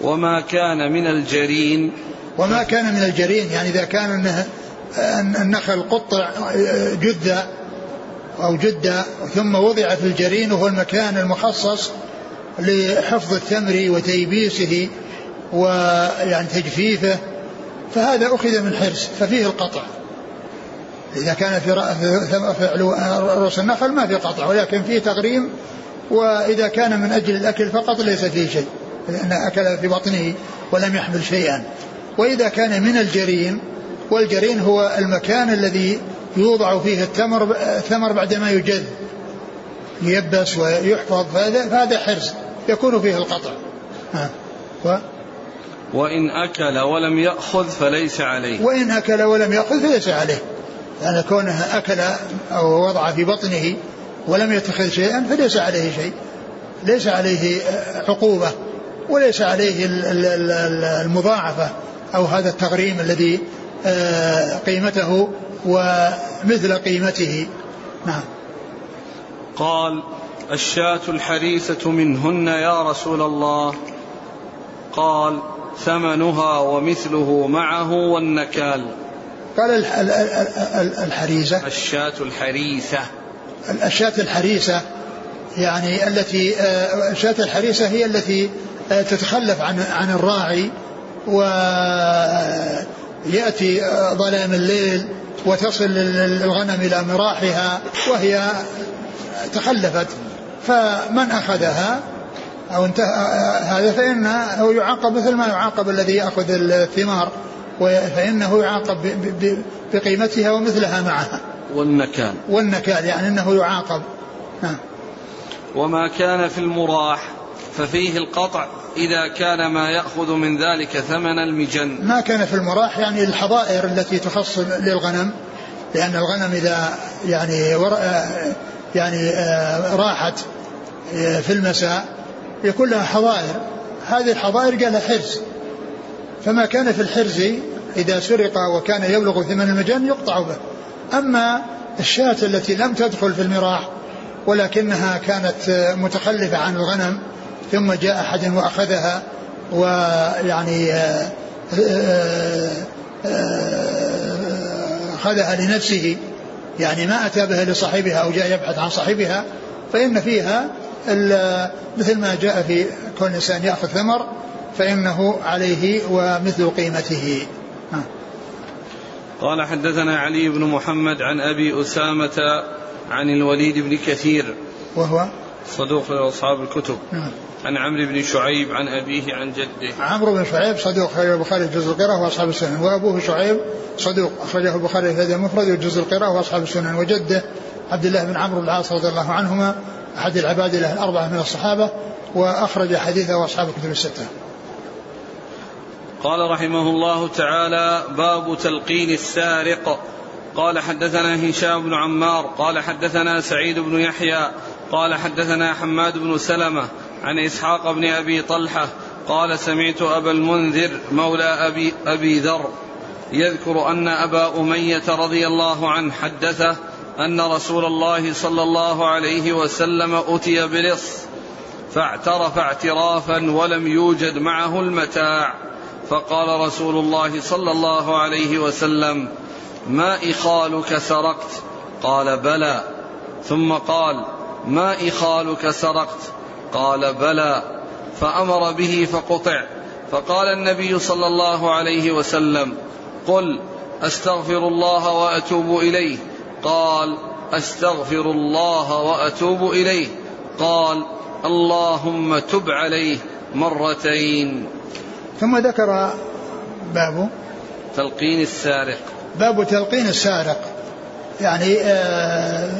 وما كان من الجرين. وما كان من الجرين. يعني إذا كان النخل قطع جدة أو جدة ثم وضع في الجرين وهو المكان المخصص لحفظ التمر وتيبيسه ويعني تجفيفه فهذا أخذ من حرص ففيه القطع. إذا كان في رؤوس النخل ما في قطع ولكن فيه تغريم وإذا كان من أجل الأكل فقط ليس فيه شيء لأن أكل في بطنه ولم يحمل شيئا. وإذا كان من الجرين والجرين هو المكان الذي يوضع فيه التمر الثمر بعدما يجذ ييبس ويحفظ فهذا, فهذا حرز يكون فيه القطع. و وإن أكل ولم يأخذ فليس عليه. وإن أكل ولم يأخذ فليس عليه. لأن كونه أكل أو وضع في بطنه ولم يتخذ شيئا فليس عليه شيء. ليس عليه عقوبة وليس عليه المضاعفة أو هذا التغريم الذي قيمته ومثل قيمته. نعم. قال الشاة الحريثة منهن يا رسول الله. قال ثمنها ومثله معه والنكال. قال الحريزة. الشاة الحريثة. الشاة الحريثة يعني التي آه، الشاة الحريثة هي التي آه، تتخلف عن عن الراعي ويأتي ظلام الليل وتصل الغنم إلى مراحها وهي تخلفت فمن أخذها؟ أو انتهى هذا فإنه يعاقب مثل ما يعاقب الذي يأخذ الثمار فإنه يعاقب بقيمتها ومثلها معها. والنكال. والنكال يعني أنه يعاقب. نعم. وما كان في المراح. ففيه القطع إذا كان ما يأخذ من ذلك ثمن المجن. ما كان في المراح يعني الحظائر التي تخص للغنم لأن الغنم إذا يعني. يعني آه، راحت آه، في المساء يكون لها حظائر. هذه الحظائر قالها حرز. فما كان في الحرز إذا سرق وكان يبلغ ثمن المجن يقطع به. أما الشاة التي لم تدخل في المراح ولكنها كانت متخلفة عن الغنم ثم جاء أحد وأخذها ويعني آه، أخذها لنفسه. يعني ما أتى بها لصاحبها أو جاء يبحث عن صاحبها فإن فيها مثل ما جاء في كل إنسان يأخذ ثمر فإنه عليه ومثل قيمته. قال حدثنا علي بن محمد عن أبي أسامة عن الوليد بن كثير. وهو؟ صدوق أصحاب الكتب. نعم. عن عمرو بن شعيب عن أبيه عن جده. عمرو بن شعيب صدوق خرج البخاري جزء القراءة وأصحاب السنن. وأبوه شعيب صدوق أخرجه البخاري في المفرد وجزء القراءة وأصحاب السنن. وجده عبد الله بن عمرو بن العاص رضي الله عنهما أحد العباد له الأربعة من الصحابة وأخرج حديثه وأصحاب الكتب الستة. قال رحمه الله تعالى باب تلقين السارق. قال حدثنا هشام بن عمار. قال حدثنا سعيد بن يحيى. قال حدثنا حماد بن سلمة عن إسحاق بن أبي طلحة قال سمعت أبا المنذر مولى أبي أبي ذر يذكر أن أبا أمية رضي الله عنه حدثه أن رسول الله صلى الله عليه وسلم أتي برص فاعترف اعترافا ولم يوجد معه المتاع. فقال رسول الله صلى الله عليه وسلم ما إخالك سرقت؟ قال بلى. ثم قال ما إخالك سرقت؟ قال بلى فأمر به فقطع. فقال النبي صلى الله عليه وسلم قل أستغفر الله وأتوب إليه. قال أستغفر الله وأتوب إليه. قال اللهم تب عليه مرتين. ثم ذكر باب تلقين السارق. باب تلقين السارق. يعني آه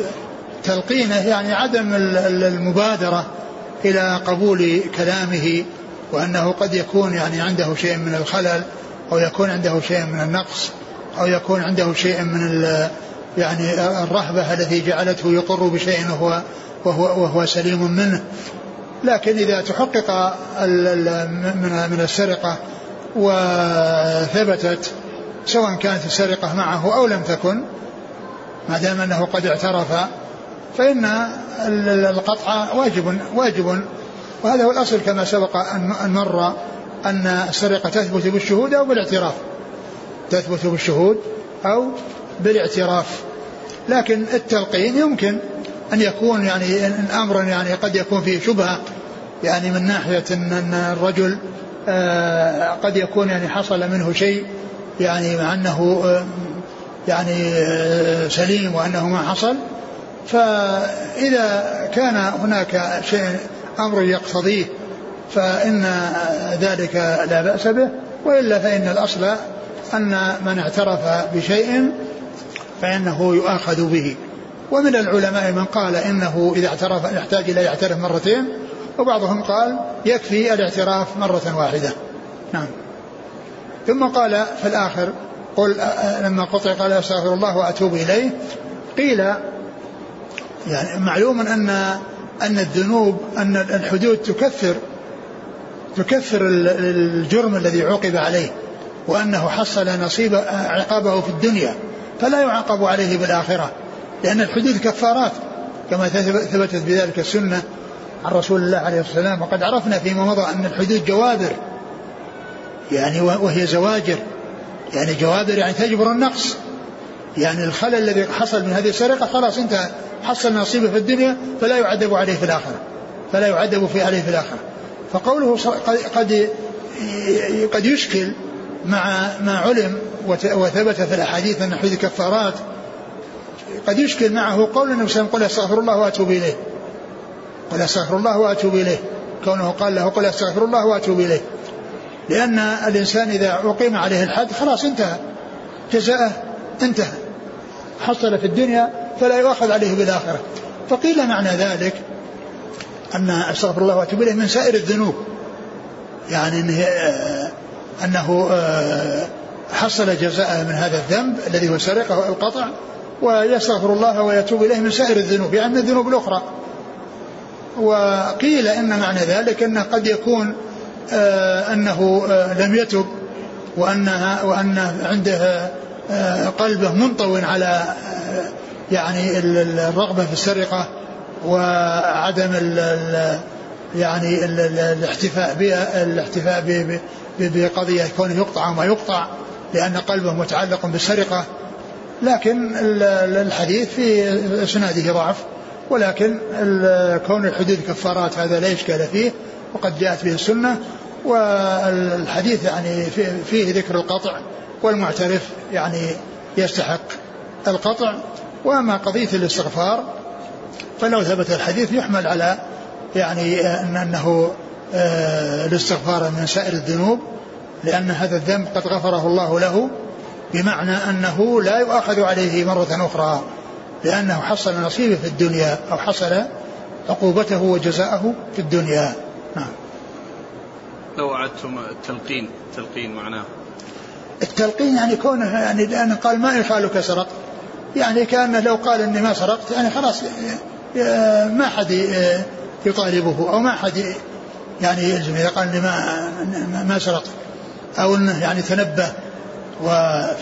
تلقينه يعني عدم المبادرة إلى قبول كلامه وأنه قد يكون يعني عنده شيء من الخلل أو يكون عنده شيء من النقص أو يكون عنده شيء من يعني الرهبة التي جعلته يقر بشيء وهو وهو, وهو سليم منه. لكن إذا تحقق من من السرقة وثبتت سواء كانت السرقة معه أو لم تكن ما دام أنه قد اعترف فإن القطع واجب واجب. وهذا هو الأصل كما سبق أن مر أن السرقة تثبت بالشهود أو بالاعتراف. تثبت بالشهود أو بالاعتراف. لكن التلقين يمكن أن يكون يعني أمرا يعني قد يكون فيه شبهة يعني من ناحية أن الرجل آه، قد يكون يعني حصل منه شيء يعني مع أنه آه، يعني آه، سليم وأنه ما حصل. فإذا كان هناك شيء أمر يقتضيه فإن ذلك لا بأس به وإلا فإن الأصل أن من اعترف بشيء فإنه يؤاخذ به. ومن العلماء من قال إنه إذا اعترف يحتاج إلى يعترف مرتين وبعضهم قال يكفي الاعتراف مرة واحدة. نعم. ثم قال في الآخر قل لما قطع قال أستغفر الله وأتوب إليه قيل يعني معلوم ان أن الذنوب أن الحدود تكفر تكفر الجرم الذي عوقب عليه وأنه حصل نصيب عقابه في الدنيا فلا يعاقب عليه بالآخرة لأن الحدود كفارات كما ثبتت بذلك السنة عن رسول الله عليه الصلاة والسلام وقد عرفنا فيما مضى أن الحدود جوابر يعني وهي زواجر يعني جوابر يعني تجبر النقص يعني الخلل الذي حصل من هذه السرقة خلاص انتهى. حصل نصيبه في الدنيا فلا يعذب عليه في الآخرة. فلا يعذب في عليه في الآخرة. فقوله قد قد يشكل مع ما علم وثبت في الأحاديث أن حديث كفارات قد يشكل معه قول النبي صلى الله عليه وسلم قل أستغفر الله وأتوب إليه. قل أستغفر الله وأتوب إليه. كونه قال له قل أستغفر الله وأتوب إليه. لأن الإنسان إذا أقيم عليه الحد خلاص انتهى. جزاءه انتهى. حصل في الدنيا فلا يؤخذ عليه بالآخرة. فقيل معنى ذلك أن أستغفر الله وأتوب إليه من سائر الذنوب. يعني أنه, أنه حصل جزاء من هذا الذنب الذي هو سرقة القطع ويستغفر الله ويتوب إليه من سائر الذنوب يعني من الذنوب الأخرى. وقيل إن معنى ذلك أنه قد يكون آه، أنه آه، لم يتب وأنها وأن عنده آه، قلبه منطو على يعني الرغبة في السرقة وعدم ال يعني الاحتفاء الاحتفاء بقضية كونه يقطع أو ما يقطع لأن قلبه متعلق بالسرقة. لكن الحديث في إسناده ضعف ولكن كون الحدود كفارات هذا لا إشكال فيه وقد جاءت به السنة. والحديث يعني فيه ذكر القطع والمعترف يعني يستحق القطع. وأما قضية الاستغفار فلو ثبت الحديث يحمل على يعني أن أنه آه، الاستغفار من سائر الذنوب لأن هذا الذنب قد غفره الله له بمعنى أنه لا يؤاخذ عليه مرة أخرى لأنه حصل نصيبه في الدنيا أو حصل عقوبته وجزاءه في الدنيا. نعم. لو أعدتم التلقين التلقين معناه. التلقين يعني كونه يعني لأن قال ما يخالك سرقت يعني كأنه لو قال إني ما سرقت يعني خلاص ما حد يطالبه أو ما حد يعني يلزم إذا قال إني ما ما سرقت أو إنه يعني تنبه.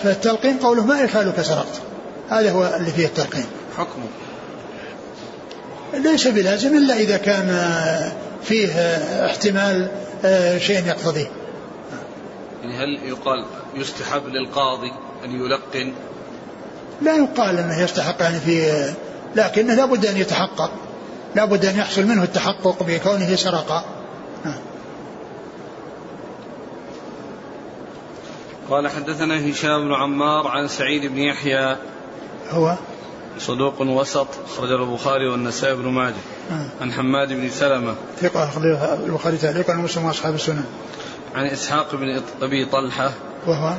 فالتلقين قوله ما يخالك سرقت. هذا هو اللي فيه التلقين. حكمه. ليس بلازم إلا إذا كان فيه احتمال آه، شيء يقتضيه. يعني هل يقال يستحب للقاضي أن يلقن لا يقال أنه يستحق يعني في لكنه لابد أن يتحقق. لابد أن يحصل منه التحقق بكونه سرق قال حدثنا هشام بن عمار عن سعيد بن يحيى. هو؟ صدوق وسط أخرج البخاري والنسائي بن ماجه. آه. عن حماد بن سلمة. ثقة أخرج البخاري تعليقا ومسلم وأصحاب السنن عن إسحاق بن أبي طلحة. وهو؟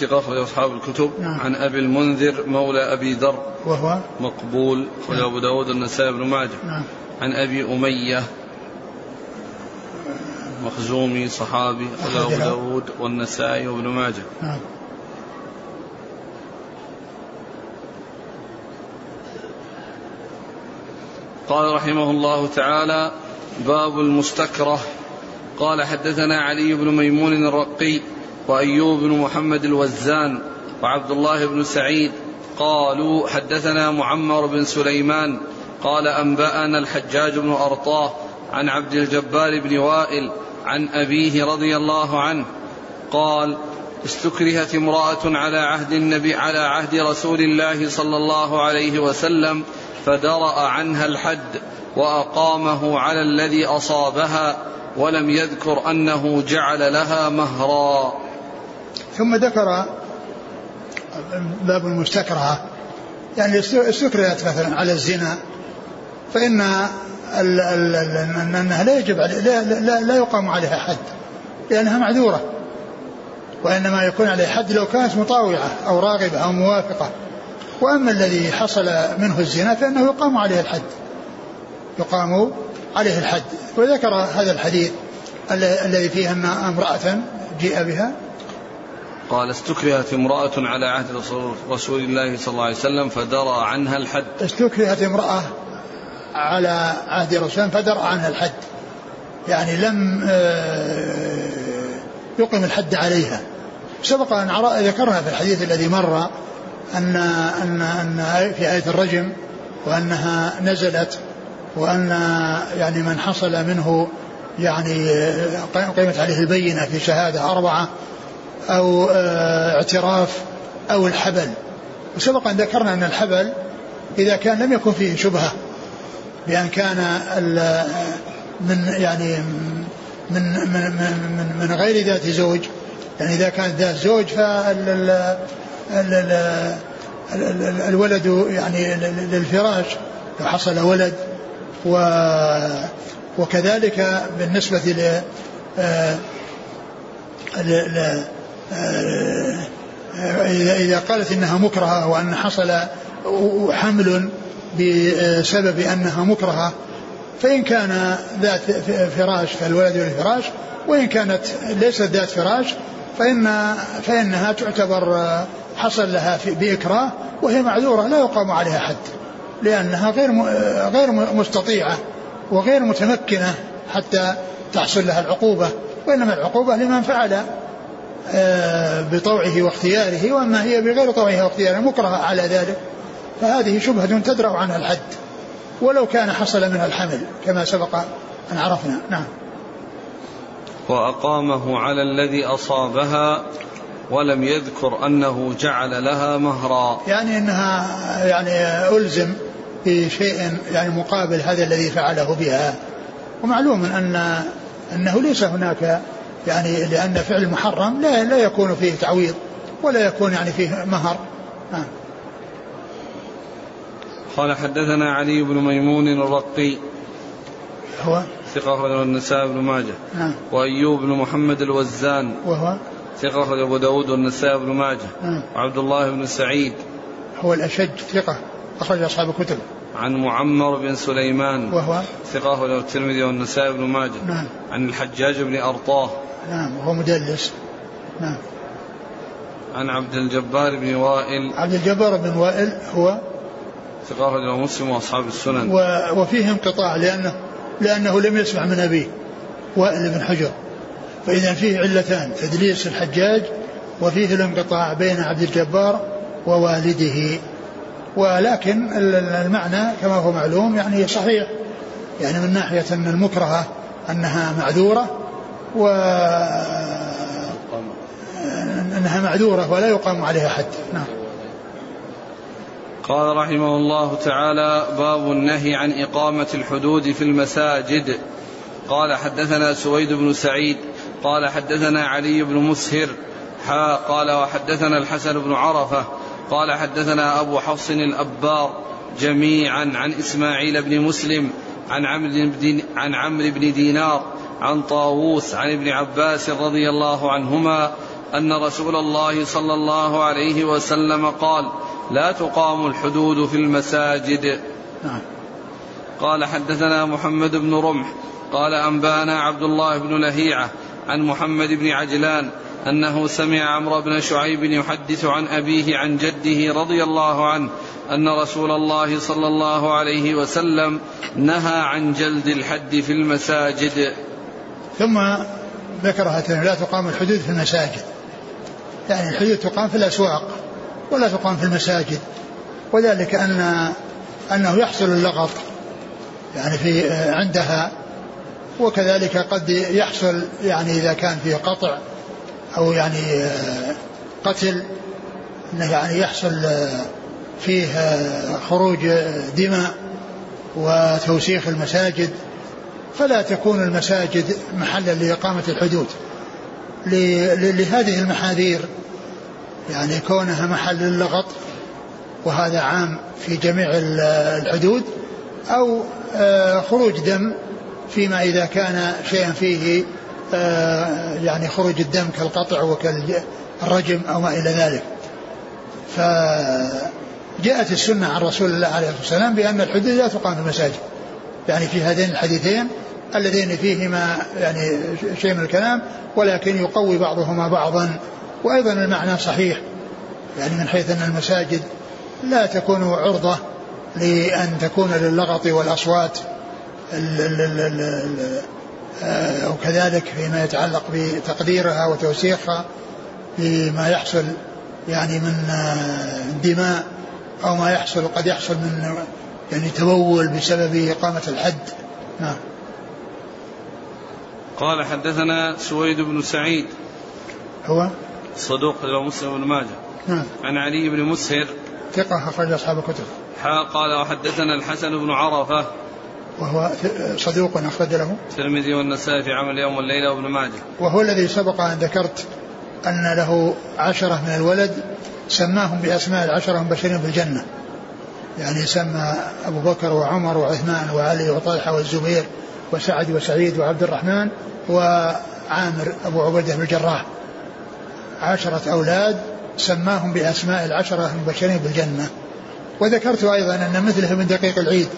ثقة أخرج أصحاب الكتب نعم. عن أبي المنذر مولى أبي ذر وهو مقبول أخرج نعم. أبو داود والنسائي بن ماجه نعم. عن أبي أمية مخزومي صحابي أخرج أبو داود والنسائي وابن ماجه نعم. قال رحمه الله تعالى باب المستكره قال حدثنا علي بن ميمون الرقي وأيوب بن محمد الوزان وعبد الله بن سعيد قالوا حدثنا معمر بن سليمان قال أنبأنا الحجاج بن أرطاه عن عبد الجبار بن وائل عن أبيه رضي الله عنه قال استكرهت امرأة على عهد النبي على عهد رسول الله صلى الله عليه وسلم فدرأ عنها الحد وأقامه على الذي أصابها ولم يذكر أنه جعل لها مهرا. ثم ذكر باب المستكرهة يعني استكرهت مثلا على الزنا فإن أنها لا يجب علي لا, لا, لا يقام عليها حد لأنها معذورة. وإنما يكون عليه حد لو كانت مطاوعة أو راغبة أو موافقة. وأما الذي حصل منه الزنا فإنه يقام عليه الحد. يقام عليه الحد. وذكر هذا الحديث الذي فيه أن امرأة جيء بها قال استكرهت امرأة على عهد رسول الله صلى الله عليه وسلم فدرى عنها الحد. استكرهت امرأة على عهد رسول الله فدرى عنها الحد. يعني لم آه، يقم الحد عليها. سبق أن ذكرنا في الحديث الذي مر أن أن أن في آية الرجم وأنها نزلت وأن يعني من حصل منه يعني قيمت عليه البينة في شهادة أربعة أو آه، اعتراف أو الحبل. وسبق أن ذكرنا أن الحبل إذا كان لم يكن فيه شبهة بأن كان من يعني من من من, من غير ذات زوج. يعني إذا كانت ذات زوج فال الولد يعني للفراش لو حصل ولد. و وكذلك بالنسبة ل آه، إذا قالت إنها مكرهة وأن حصل حمل بسبب أنها مكرهة فإن كان ذات فراش فالولد للفراش وإن كانت ليست ذات فراش فإن فإنها تعتبر حصل لها بإكراه وهي معذورة لا يقام عليها حد لأنها غير غير مستطيعة وغير متمكنة حتى تحصل لها العقوبة وإنما العقوبة لمن فعل آه، بطوعه واختياره وأما هي بغير طوعه واختياره مكرهة على ذلك فهذه شبهة تدرأ عنها الحد ولو كان حصل منها الحمل كما سبق أن عرفنا. نعم. وأقامه على الذي أصابها ولم يذكر أنه جعل لها مهرا. يعني أنها يعني ألزم بشيء يعني مقابل هذا الذي فعله بها. ومعلوم أن أنه ليس هناك يعني لأن فعل محرم لا لا يكون فيه تعويض ولا يكون يعني فيه مهر. نعم قال حدثنا علي بن ميمون الرقي. هو؟ ثقة أخرجه النسائي بن ماجه. نعم وأيوب بن محمد الوزان. وهو؟ ثقة أخرج أبو داود والنسائي بن ماجه. نعم وعبد الله بن سعيد. هو الأشج ثقة أخرج أصحاب الكتب. عن معمر بن سليمان وهو ثقة أخرجه الترمذي والنسائي بن ماجه. نعم. عن الحجاج بن أرطاه. نعم وهو مدلس. نعم. عن عبد الجبار بن وائل. عبد الجبار بن وائل هو ثقة أخرجه مسلم وأصحاب السنن. وفيه انقطاع لأنه لأنه لم يسمع من أبيه وائل بن حجر. فإذا فيه علتان تدليس الحجاج وفيه الانقطاع بين عبد الجبار ووالده. ولكن المعنى كما هو معلوم يعني صحيح. يعني من ناحية أن المكرهة أنها معذورة و أنها معذورة ولا يقام عليها حد. نعم. قال رحمه الله تعالى باب النهي عن إقامة الحدود في المساجد. قال حدثنا سويد بن سعيد. قال حدثنا علي بن مسهر. حا قال وحدثنا الحسن بن عرفة. قال حدثنا أبو حفص الأبار جميعا عن إسماعيل بن مسلم عن عمرو بن عن عمرو بن دينار عن طاووس عن ابن عباس رضي الله عنهما أن رسول الله صلى الله عليه وسلم قال لا تقام الحدود في المساجد نعم. قال حدثنا محمد بن رمح قال أنبانا عبد الله بن لهيعة عن محمد بن عجلان أنه سمع عمرو بن شعيب يحدث عن أبيه عن جده رضي الله عنه أن رسول الله صلى الله عليه وسلم نهى عن جلد الحد في المساجد. ثم ذكر لا تقام الحدود في المساجد. يعني الحدود تقام في الأسواق ولا تقام في المساجد. وذلك أن أنه يحصل اللغط يعني في عندها وكذلك قد يحصل يعني إذا كان فيه قطع أو يعني قتل أنه يعني يحصل فيه خروج دماء وتوسيخ المساجد. فلا تكون المساجد محلا لإقامة الحدود. لهذه المحاذير يعني كونها محل للغط وهذا عام في جميع الحدود أو آه، خروج دم فيما إذا كان شيئا فيه آه، يعني خروج الدم كالقطع وكالرجم أو ما إلى ذلك. فجاءت السنة عن رسول الله عليه الصلاة والسلام بأن الحدود لا تقام في المساجد. يعني في هذين الحديثين اللذين فيهما يعني شيء من الكلام ولكن يقوي بعضهما بعضا وأيضا المعنى صحيح. يعني من حيث أن المساجد لا تكون عرضة لأن تكون للغط والأصوات أو كذلك فيما يتعلق بتقديرها وتوسيخها فيما يحصل يعني من دماء أو ما يحصل قد يحصل من يعني تبول بسبب إقامة الحد. نعم. قال حدثنا سويد بن سعيد هو؟ صدوق له مسلم بن ماجه. نعم. عن علي بن مسهر ثقة أخرج أصحاب الكتب. قال وحدثنا الحسن بن عرفة وهو صدوق أخرج له. الترمذي والنسائي في عمل يوم والليلة وابن ماجه. وهو الذي سبق أن ذكرت أن له عشرة من الولد سماهم بأسماء العشرة المبشرين بالجنة يعني سمى أبو بكر وعمر وعثمان وعلي وطلحة والزبير وسعد وسعيد وعبد الرحمن وعامر أبو عبيدة بن الجراح. عشرة أولاد سماهم بأسماء العشرة المبشرين بالجنة وذكرت أيضا أن مثله من دقيق العيد.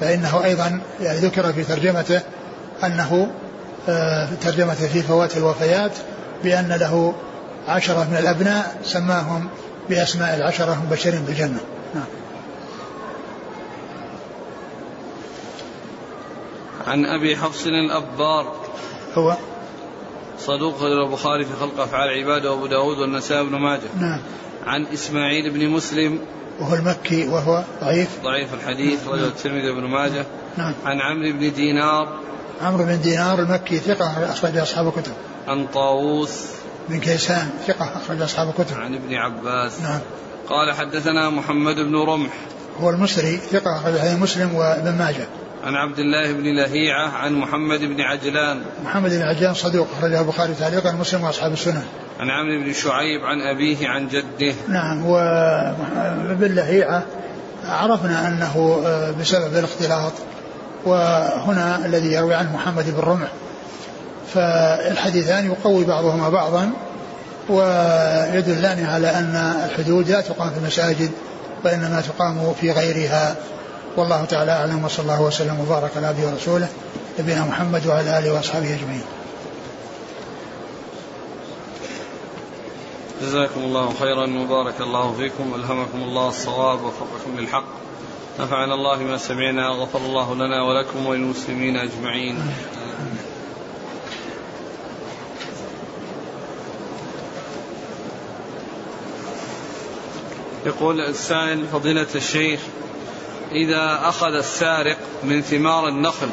فإنه أيضا يعني ذكر في ترجمته أنه آه، ترجمته في فوات الوفيات بأن له عشرة من الأبناء سماهم بأسماء العشرة المبشرين بالجنة. نعم. عن أبي حفص الأبار هو؟ صدوق البخاري في خلق أفعال العباد وأبو داود والنسائي بن ماجه. نعم. عن إسماعيل بن مسلم وهو المكي وهو ضعيف. ضعيف الحديث رجل الترمذي بن ماجه. نعم. عن عمرو بن دينار. عمرو بن دينار المكي ثقة أخرج أصحاب الكتب. عن طاووس. بن كيسان ثقة أخرج أصحاب الكتب. عن ابن عباس. نعم. قال حدثنا محمد بن رمح. هو المصري ثقة أخرج مسلم وابن ماجه. عن عبد الله بن لهيعة عن محمد بن عجلان. محمد بن عجلان صدوق أخرجه البخاري تعليقا مسلم وأصحاب السنن عن عمرو بن شعيب عن أبيه عن جده. نعم وابن لهيعة عرفنا أنه آه، بسبب الاختلاط وهنا الذي يروي عنه محمد بن رمح. فالحديثان يقوي بعضهما بعضا ويدلان على أن الحدود لا تقام في المساجد وإنما تقام في غيرها. والله تعالى أعلم وصلى الله وسلم وبارك على عبده ورسوله نبينا محمد وعلى آله وأصحابه أجمعين. جزاكم الله خيرا وبارك الله فيكم والهمكم الله الصواب ووفقكم للحق. نفعنا الله ما سمعنا غفر الله لنا ولكم وللمسلمين أجمعين. يقول السائل فضيلة الشيخ إذا أخذ السارق من ثمار النخل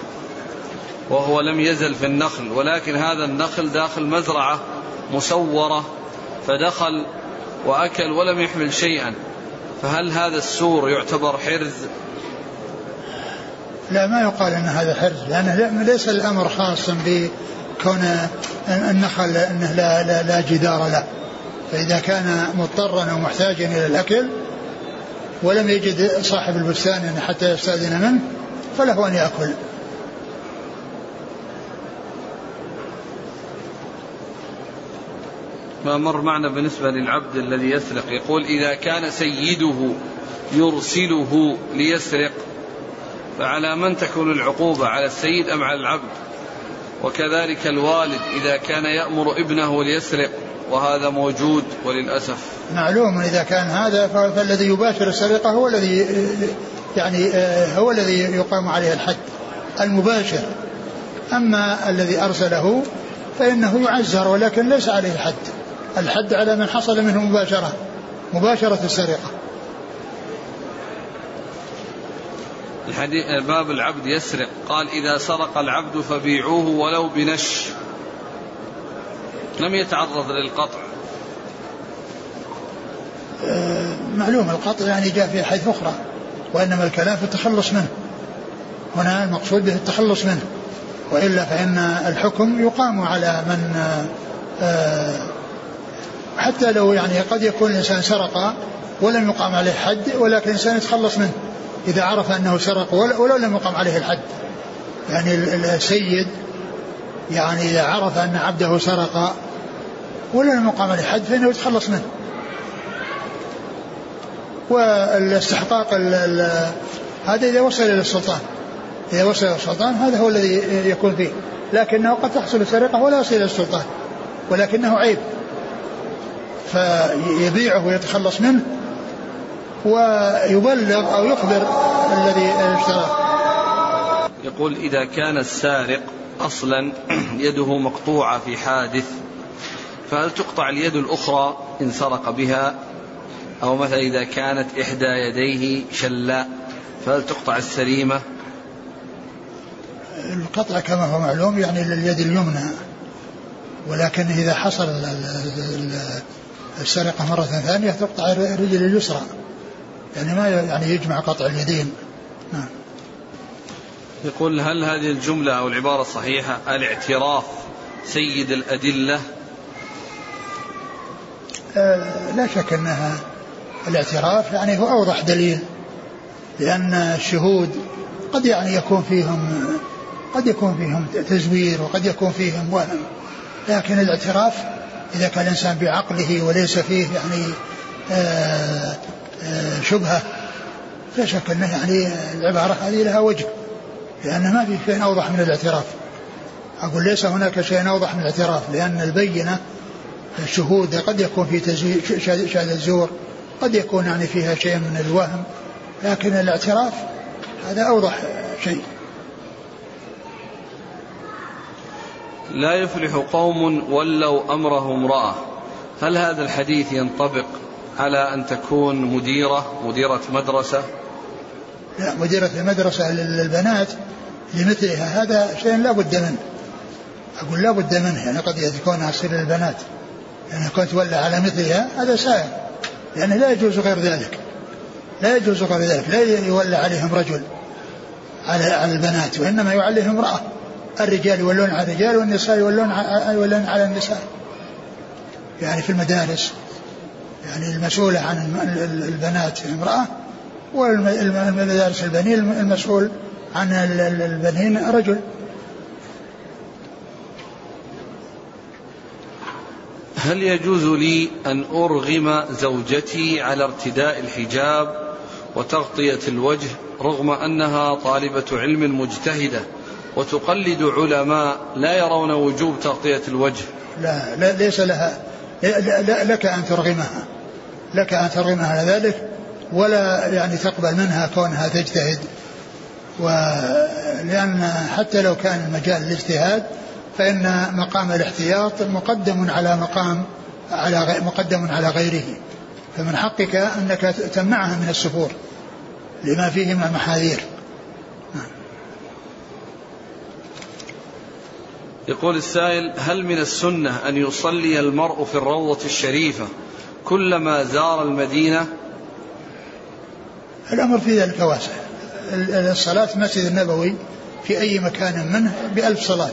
وهو لم يزل في النخل ولكن هذا النخل داخل مزرعة مسورة فدخل وأكل ولم يحمل شيئا فهل هذا السور يعتبر حرز؟ لا ما يقال أن هذا حرز لأنه ليس الأمر خاصا بكون النخل أنه لا, لا, لا جدار له. فإذا كان مضطرا أو محتاجا إلى الأكل ولم يجد صاحب البستان حتى يستأذن منه فله أن يأكل. ما مر معنا بالنسبة للعبد الذي يسرق؟ يقول إذا كان سيده يرسله ليسرق فعلى من تكون العقوبة على السيد أم على العبد؟ وكذلك الوالد إذا كان يأمر ابنه ليسرق وهذا موجود وللأسف. معلوم إذا كان هذا فالذي يباشر السرقة هو الذي يعني آه، هو الذي يقام عليه الحد المباشر. أما الذي أرسله فإنه يعزر ولكن ليس عليه حد الحد على من حصل منه مباشرة مباشرة السرقة. الحديث باب العبد يسرق. قال إذا سرق العبد فبيعوه ولو بنش. لم يتعرض للقطع. آه، معلوم القطع يعني جاء في حيث أخرى وإنما الكلام في التخلص منه. هنا المقصود به التخلص منه وإلا فإن الحكم يقام على من آه، حتى لو يعني قد يكون الإنسان سرق ولم يقام عليه حد ولكن الإنسان يتخلص منه إذا عرف أنه سرق ولو لم يقام عليه الحد. يعني السيد يعني إذا عرف أن عبده سرق ولم يقام عليه حد فإنه يتخلص منه. والاستحقاق هذا إذا وصل إلى السلطان. إذا وصل إلى السلطان هذا هو الذي يكون فيه. لكنه قد تحصل السرقة ولا يصل إلى السلطان. ولكنه عيب. فيبيعه ويتخلص منه ويبلغ أو يخبر الذي اشتراه. يقول إذا كان السارق أصلا يده مقطوعة في حادث فهل تقطع اليد الأخرى إن سرق بها؟ أو مثلا إذا كانت إحدى يديه شلاء فهل تقطع السليمة؟ القطع كما هو معلوم يعني لليد اليمنى ولكن إذا حصل السرقة مرة ثانية تقطع الرجل اليسرى. يعني ما يعني يجمع قطع اليدين. يقول هل هذه الجملة أو العبارة الصحيحة الاعتراف سيد الأدلة؟ آه لا شك أنها الاعتراف يعني هو أوضح دليل لأن الشهود قد يعني يكون فيهم قد يكون فيهم تزوير وقد يكون فيهم وهم لكن الاعتراف إذا كان الإنسان بعقله وليس فيه يعني آه، آه، شبهة لا شك أنه يعني العبارة هذه لها وجه. لأن ما في شيء أوضح من الاعتراف. أقول ليس هناك شيء أوضح من الاعتراف لأن البينة الشهود قد يكون في شهادة الزور قد يكون يعني فيها شيء من الوهم لكن الاعتراف هذا أوضح شيء. لا يفلح قوم ولوا أمره امرأة. هل هذا الحديث ينطبق على أن تكون مديرة مدرسة؟ لا مديرة المدرسة للبنات لمثلها. هذا شيء لا بد منه. أقول لا بد منه يعني قد يكون يصير للبنات يعني كنت تولى على مثلها هذا سائر لأنه لا يجوز غير ذلك. لا يجوز غير ذلك. لا يولى عليهم رجل على على البنات وإنما يعليهم امرأة. الرجال يولون على الرجال والنساء يولون يولون على النساء. يعني في المدارس يعني المسؤولة عن البنات امرأة والمدارس البنين المسؤول عن البنين رجل. هل يجوز لي أن أرغم زوجتي على ارتداء الحجاب وتغطية الوجه رغم أنها طالبة علم مجتهدة وتقلد علماء لا يرون وجوب تغطية الوجه؟ لا, لا ليس لها لا لك أن ترغمها لك أن ترغمها على ذلك. ولا يعني تقبل منها كونها تجتهد. ولأن حتى لو كان المجال الاجتهاد فإن مقام الاحتياط مقدم على مقام على مقدم على غيره. فمن حقك أنك تمنعها من السفور لما فيه من المحاذير. يقول السائل هل من السنة أن يصلي المرء في الروضة الشريفة كلما زار المدينة الأمر في ذلك واسع. الصلاة في المسجد النبوي في أي مكان منه بألف صلاة.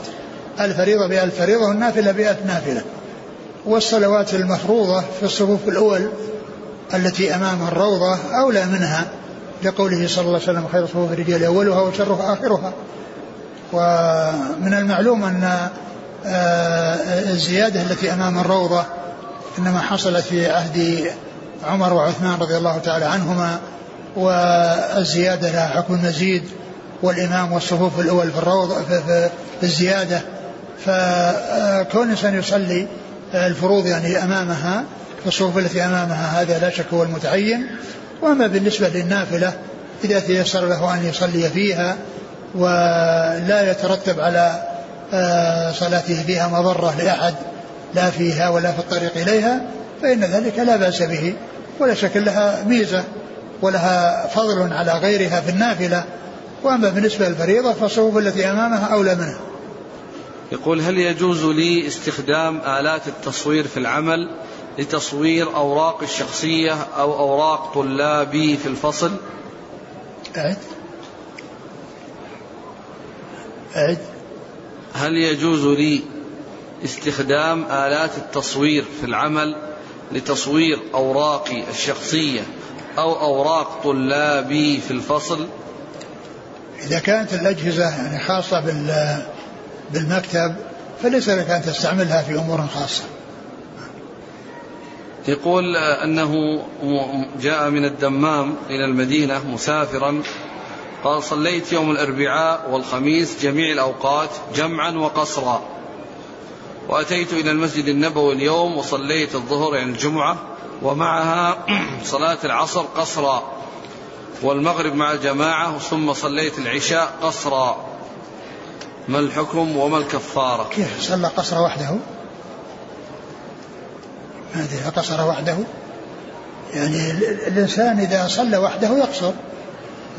الفريضة بألف فريضة والنافلة بألف نافلة. والصلوات المفروضة في الصفوف الأول التي أمام الروضة أولى منها لقوله صلى الله عليه وسلم خير صفوف الرجال أولها وشرها آخرها. ومن المعلوم أن آه، الزيادة التي أمام الروضة إنما حصلت في عهد عمر وعثمان رضي الله تعالى عنهما والزيادة لها حكم المزيد والإمام والصفوف الأول في الروضة في, الزيادة. فكون الإنسان يصلي الفروض يعني أمامها في الصفوف التي أمامها هذا لا شك هو المتعين. وأما بالنسبة للنافلة إذا تيسر له أن يصلي فيها ولا يترتب على آه، صلاته فيها مضرة لأحد لا فيها ولا في الطريق إليها فإن ذلك لا بأس به. ولا شك لها ميزة. ولها فضل على غيرها في النافلة. وأما بالنسبة للفريضة فالصفوف التي أمامها أولى منها. يقول هل يجوز لي استخدام آلات التصوير في العمل لتصوير أوراق الشخصية أو أوراق طلابي في الفصل؟ أعد. أعد. هل يجوز لي استخدام آلات التصوير في العمل لتصوير أوراقي الشخصية أو أوراق طلابي في الفصل؟ إذا كانت الأجهزة يعني خاصة بالمكتب فليس لك أن تستعملها في أمور خاصة. يقول أنه جاء من الدمام إلى المدينة مسافرا قال صليت يوم الأربعاء والخميس جميع الأوقات جمعا وقصرا وأتيت إلى المسجد النبوي اليوم وصليت الظهر يعني الجمعة ومعها صلاة العصر قصرا والمغرب مع الجماعة ثم صليت العشاء قصرا. ما الحكم وما الكفارة؟ كيف صلى قصر وحده؟ ما أدري قصر وحده؟ يعني الإنسان إذا صلى وحده يقصر.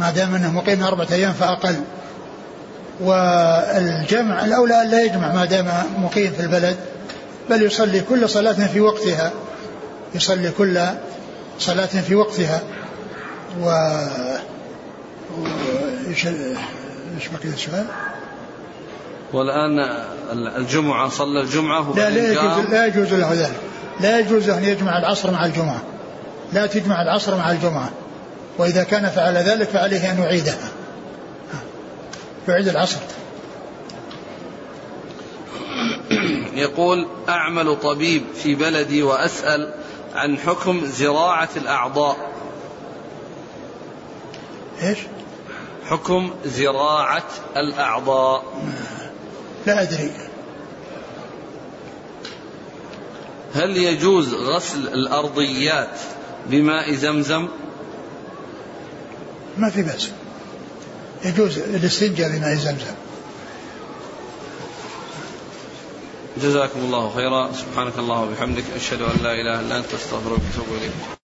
ما دام أنه مقيم أربعة أيام فأقل. والجمع الأولى أن لا يجمع ما دام مقيم في البلد بل يصلي كل صلاة في وقتها. يصلي كل صلاة في وقتها. و إيش إيش بقي السؤال؟ والآن الجمعة صلى الجمعة لا لا يجوز لا يجوز له ذلك. لا يجوز أن يجمع العصر مع الجمعة. لا تجمع العصر مع الجمعة. وإذا كان فعل ذلك فعليه أن يعيدها. يعيد العصر. يقول أعمل طبيب في بلدي وأسأل عن حكم زراعة الأعضاء. إيش؟ حكم زراعة الأعضاء. لا أدري. هل يجوز غسل الأرضيات بماء زمزم؟ ما في بأس. يجوز الاستنجاء بماء زمزم. جزاكم الله خيرا. سبحانك الله وبحمدك أشهد أن لا إله إلا أنت أستغفرك وأتوب إليك.